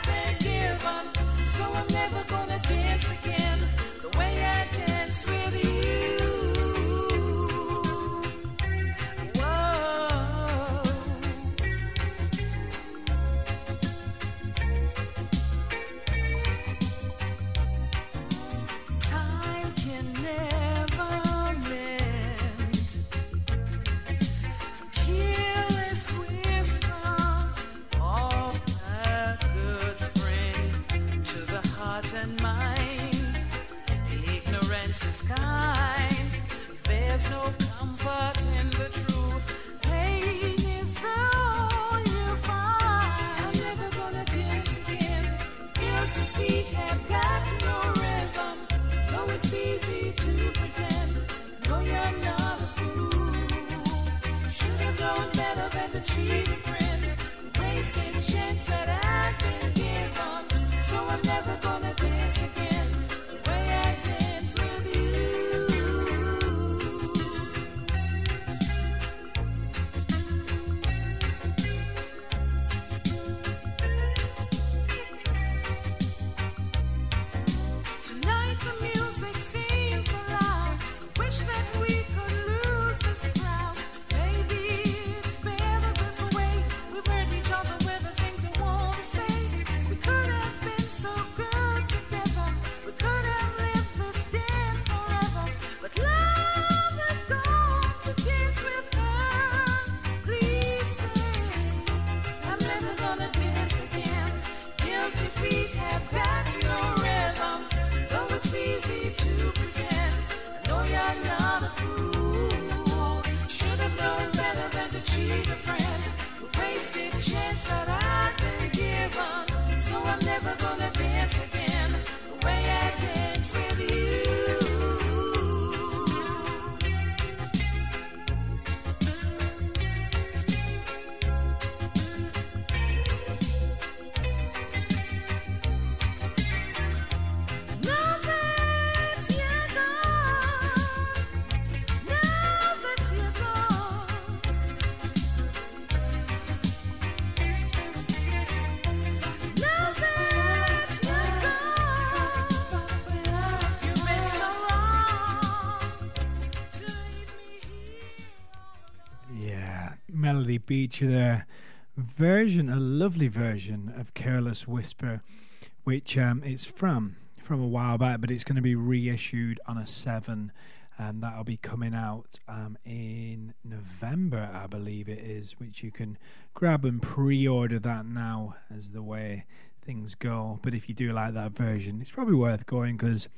Been given. So I'm never gonna dance Beecher there. Version, a lovely version of Careless Whisper, which um, it's from from a while back, but it's going to be reissued on a seven, and that'll be coming out um, in November, I believe it is. Which you can grab and pre-order that now, as the way things go. But if you do like that version, it's probably worth going because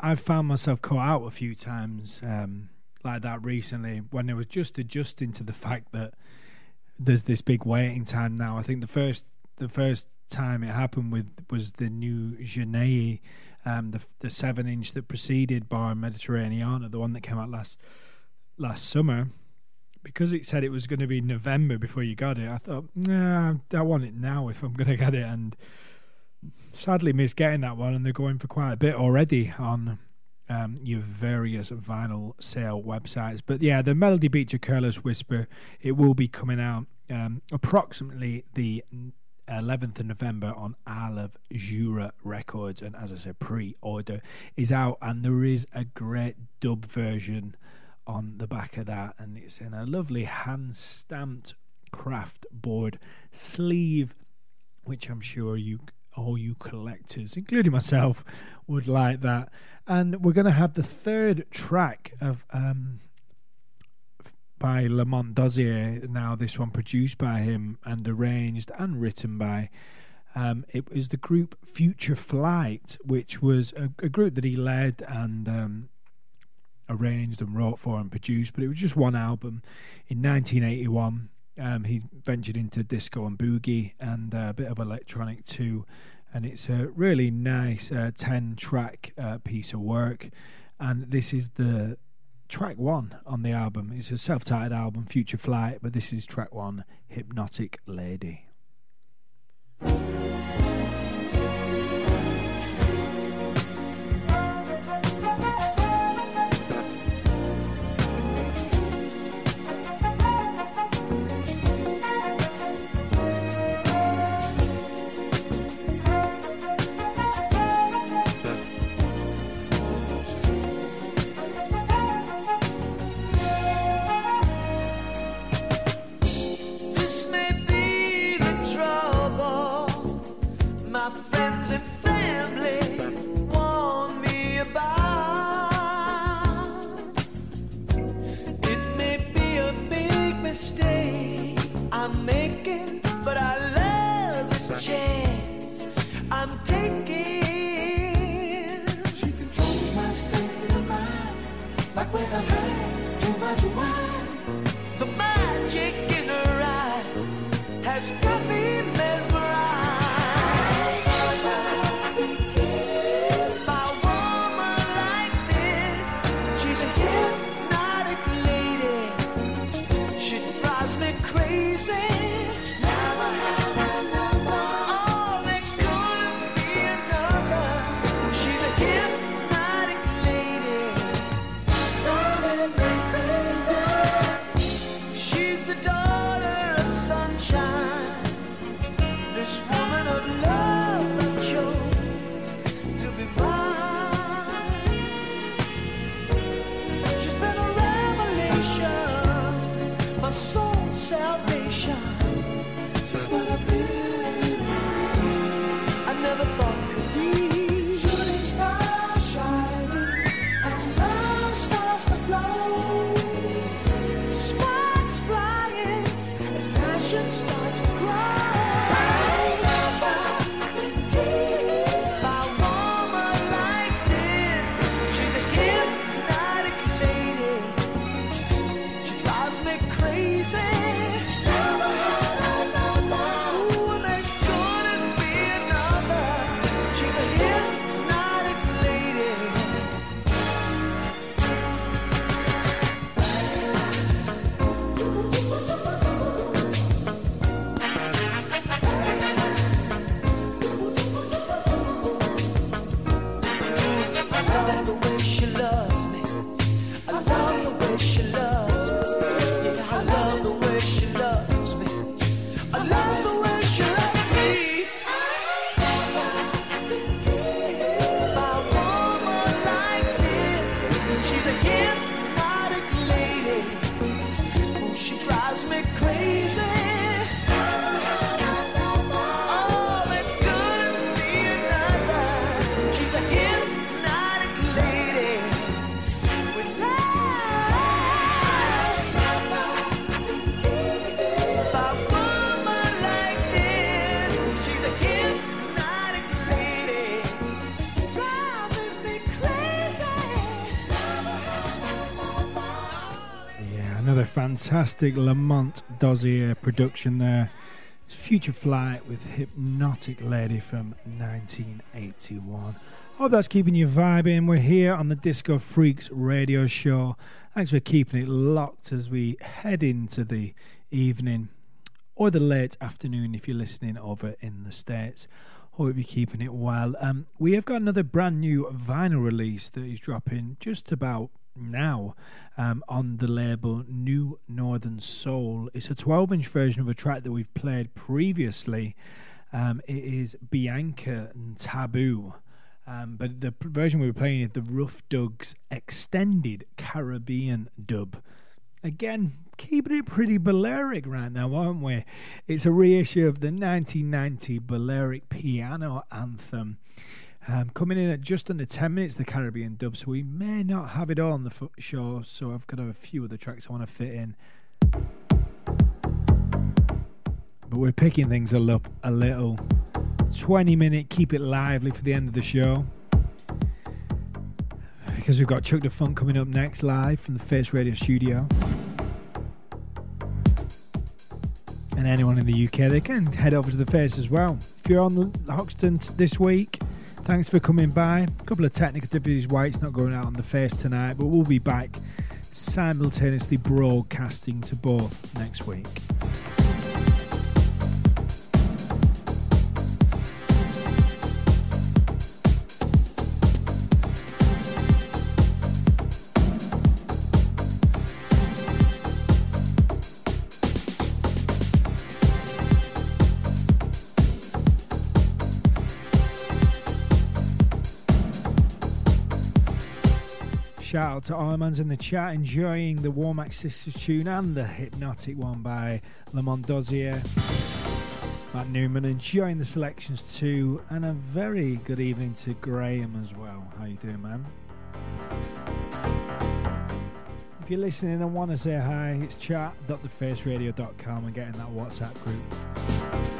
I've found myself caught out a few times um, like that recently when I was just adjusting to the fact that there's this big waiting time now. I think the first the first time it happened with was the new Genei, um, the the seven inch that preceded Bar Mediterraneana, the one that came out last last summer. Because it said it was going to be November before you got it, I thought, nah, I want it now if I'm going to get it. And sadly missed getting that one, and they're going for quite a bit already on um, your various vinyl sale websites. But yeah, the Melody Beach of Careless Whisper, it will be coming out um, approximately the 11th of November on Isle of Jura Records. And as I said, pre order is out, and there is a great dub version on the back of that, and it's in a lovely hand stamped craft board sleeve, which I'm sure you all you collectors, including myself, would like that. And we're going to have the third track of um, by Lamont Dozier. Now, this one produced by him and arranged and written by. Um, it was the group Future Flight, which was a, a group that he led and um, arranged and wrote for and produced, but it was just one album in 1981. Um, he ventured into disco and boogie and uh, a bit of electronic too, and it's a really nice uh, 10 track uh, piece of work. And this is the track one on the album. It's a self titled album, Future Flight, but this is track one Hypnotic Lady. Fantastic Lamont Dozier production there. Future Flight with Hypnotic Lady from 1981. Hope that's keeping you vibing. We're here on the Disco Freaks radio show. Thanks for keeping it locked as we head into the evening or the late afternoon if you're listening over in the States. Hope you're keeping it well. Um, we have got another brand new vinyl release that is dropping just about now um, on the label New Northern Soul. It's a 12 inch version of a track that we've played previously. Um, it is Bianca and Taboo. Um, but the version we were playing is the Rough Dugs extended Caribbean dub. Again, keeping it pretty Balearic right now, aren't we? It's a reissue of the 1990 Balearic piano anthem. Um, coming in at just under 10 minutes, the Caribbean dub, so we may not have it all on the show. So I've got a few of the tracks I want to fit in. But we're picking things up a little. 20 minute, keep it lively for the end of the show. Because we've got Chuck the Funk coming up next live from the Face Radio studio. And anyone in the UK, they can head over to the Face as well. If you're on the Hoxton this week, thanks for coming by. A couple of technical difficulties why it's not going out on the Face tonight, but we'll be back simultaneously broadcasting to both next week. Shout out to Armand's in the chat, enjoying the Womack Sisters tune and the hypnotic one by Lamont Dozier. Matt Newman enjoying the selections too, and a very good evening to Graham as well. How you doing, man? If you're listening and want to say hi, it's chat.thefaceradio.com and get in that WhatsApp group.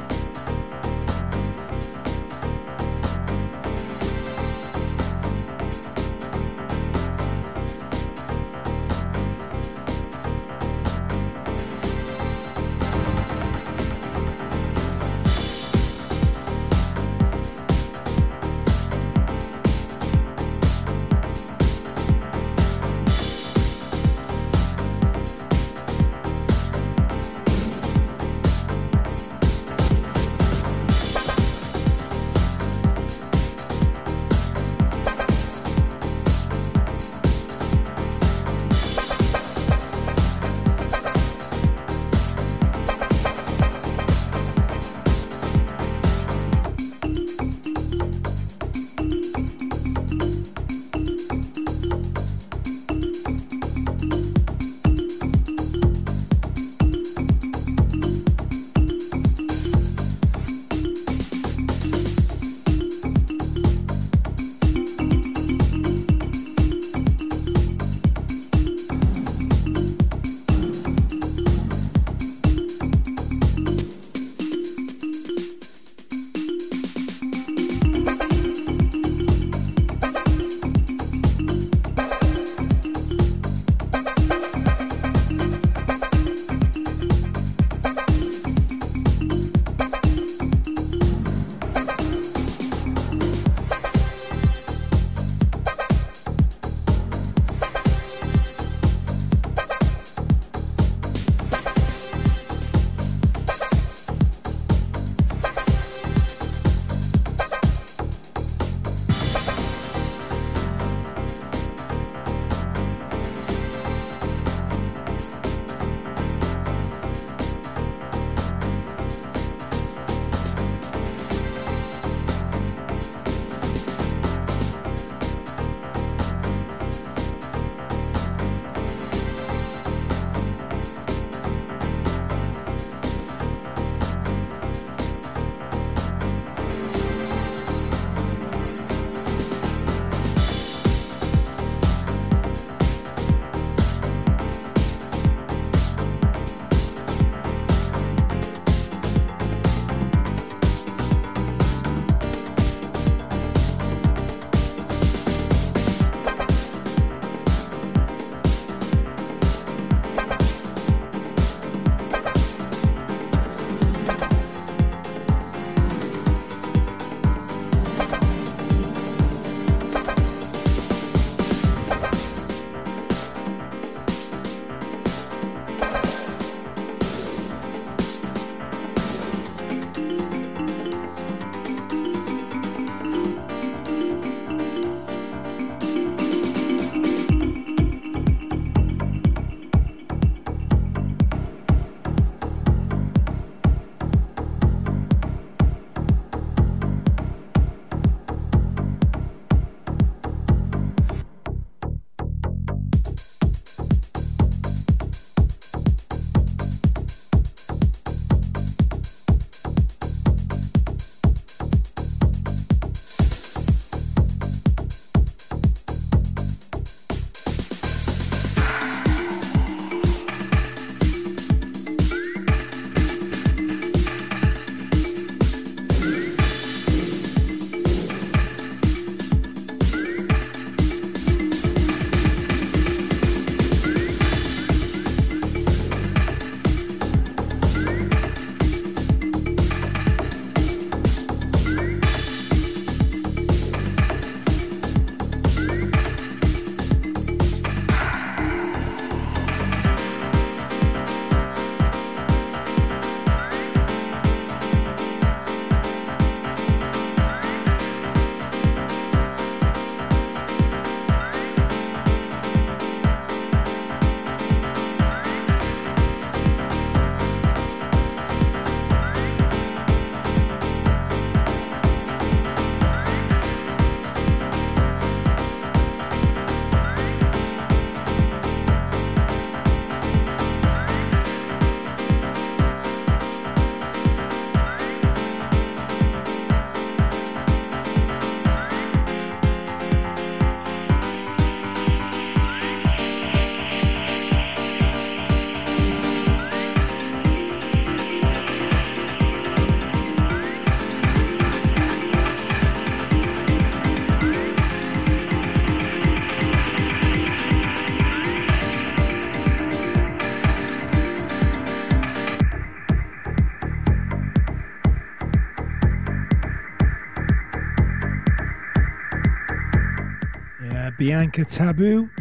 Bianca Taboo,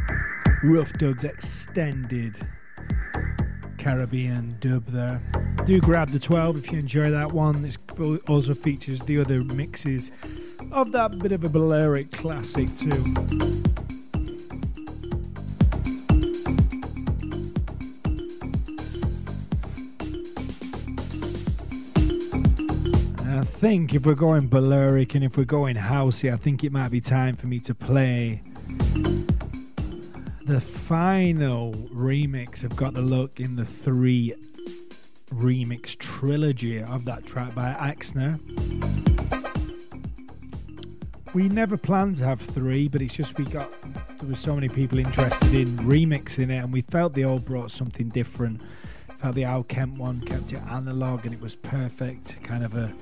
Rough Dogs Extended, Caribbean dub there. Do grab the 12 if you enjoy that one. It also features the other mixes of that bit of a Balearic classic too. I think if we're going Balearic and if we're going housey, I think it might be time for me to play the final remix of Got the Look in the three remix trilogy of that track by Axner. We never planned to have three, but it's just we got there were so many people interested in remixing it, and we felt they all brought something different. Felt the Al Kent one kept it analog, and it was perfect, kind of a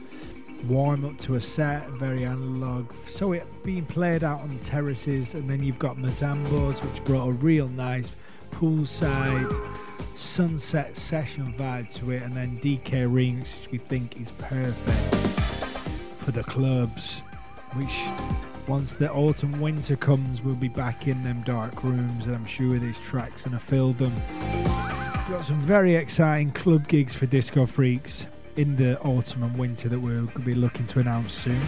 warm up to a set, very analog. So it being played out on the terraces, and then you've got Mazambos, which brought a real nice poolside sunset session vibe to it, and then DK Remix, which we think is perfect for the clubs. Which once the autumn winter comes, we'll be back in them dark rooms, and I'm sure these track's gonna fill them. Got some very exciting club gigs for Disco Freaks in the autumn and winter that we'll be looking to announce soon.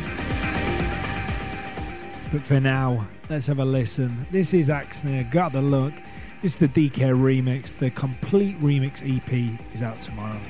But for now, let's have a listen. This is Axner, Got the Look. This is the DK remix. The complete remix EP is out tomorrow.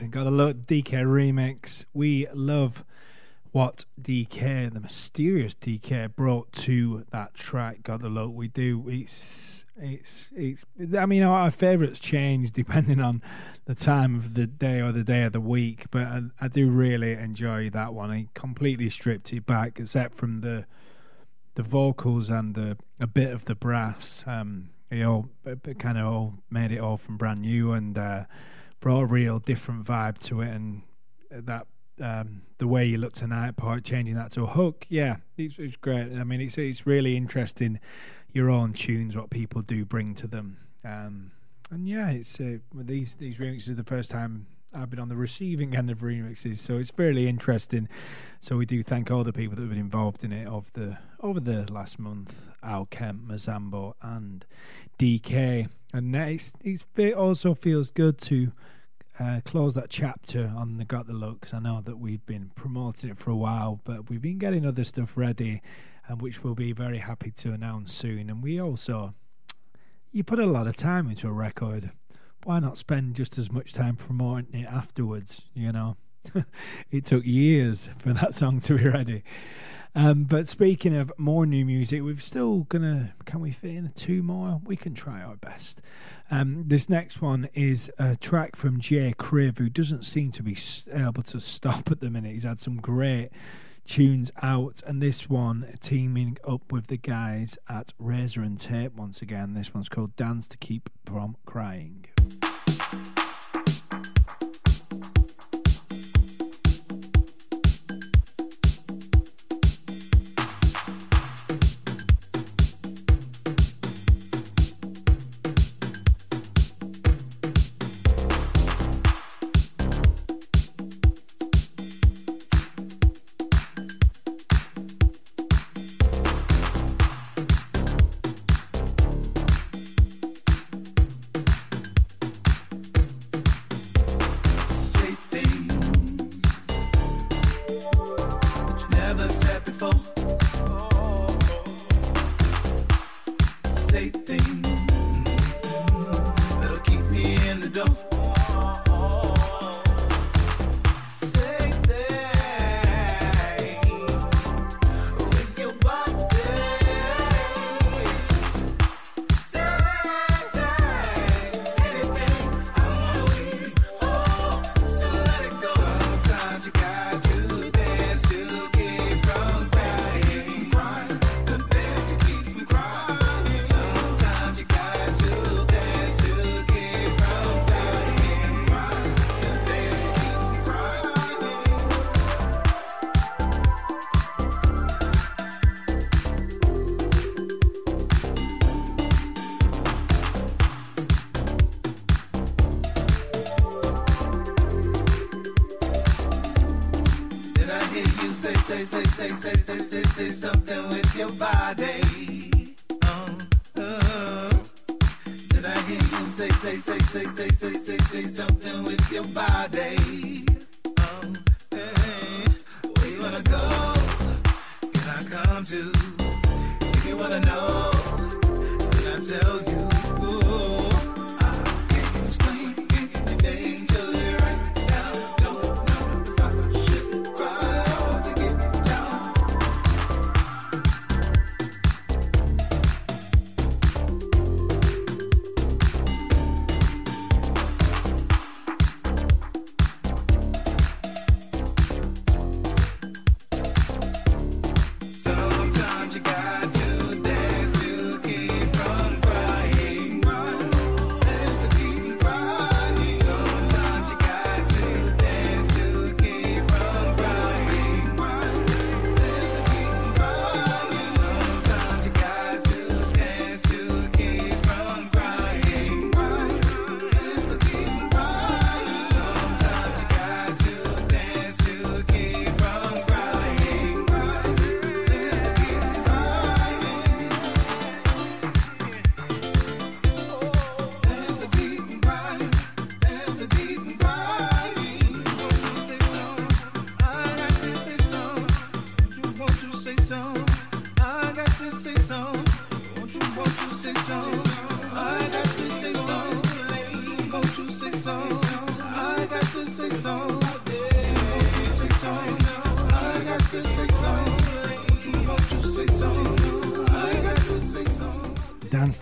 Got a look DK remix. We love what DK, the mysterious DK, brought to that track. Got the look. We do. It's it's it's. I mean, our, our favourites change depending on the time of the day or the day of the week. But I, I do really enjoy that one. He completely stripped it back, except from the the vocals and the a bit of the brass. Um, he all kind of all made it all from brand new and uh, brought a real different vibe to it. And that um, the way you look tonight part, changing that to a hook, yeah, it's, it's great. I mean, it's it's really interesting your own tunes, what people do bring to them. Um, and yeah, it's uh, these these remixes are the first time I've been on the receiving end of remixes, so it's fairly interesting. So we do thank all the people that have been involved in it of the over the last month: Al Kent, Mazambo, and DK. And it also feels good to uh, close that chapter on the Got the Look 'cause I know that we've been promoting it for a while, but we've been getting other stuff ready, and which we'll be very happy to announce soon. And we also, you put a lot of time into a record why not spend just as much time promoting it afterwards? You know, it took years for that song to be ready. Um, but speaking of more new music, we've still gonna. Can we fit in two more? We can try our best. Um, this next one is a track from Jay Criv, who doesn't seem to be able to stop at the minute. He's had some great tunes out, and this one teaming up with the guys at Razor and Tape once again. This one's called "Dance to Keep from Crying."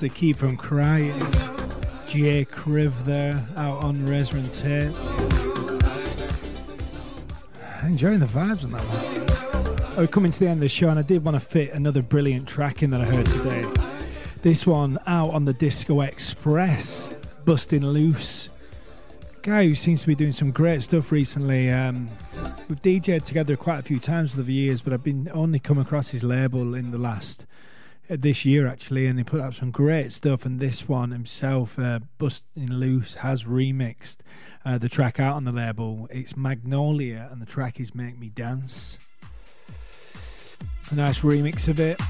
To keep from crying. J. Criv there out on Resra and Enjoying the vibes on that one. Oh, coming to the end of the show, and I did want to fit another brilliant track in that I heard today. This one out on the Disco Express, Busting Loose. Guy who seems to be doing some great stuff recently. Um, we've DJed together quite a few times over the years, but I've been only come across his label in the last this year actually, and he put up some great stuff. And this one himself, uh, Busting Loose, has remixed uh, the track out on the label. It's Magnolia, and the track is Make Me Dance. A nice remix of it.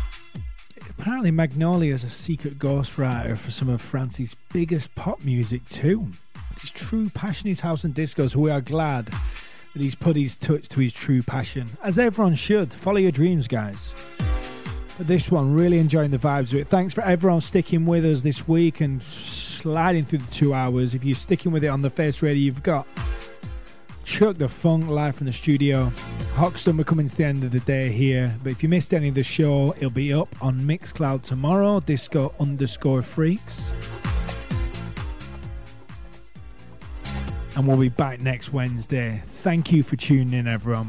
Apparently, Magnolia is a secret ghostwriter for some of France's biggest pop music too. His true passion is house and disco, so we are glad that he's put his touch to his true passion, as everyone should. Follow your dreams, guys. This one, really enjoying the vibes of it. Thanks for everyone sticking with us this week and sliding through the two hours. If you're sticking with it on the face radio, you've got Chuck the Funk live from the studio. Hoxton, we're coming to the end of the day here. But if you missed any of the show, it'll be up on Mixcloud tomorrow, disco underscore freaks. And we'll be back next Wednesday. Thank you for tuning in, everyone.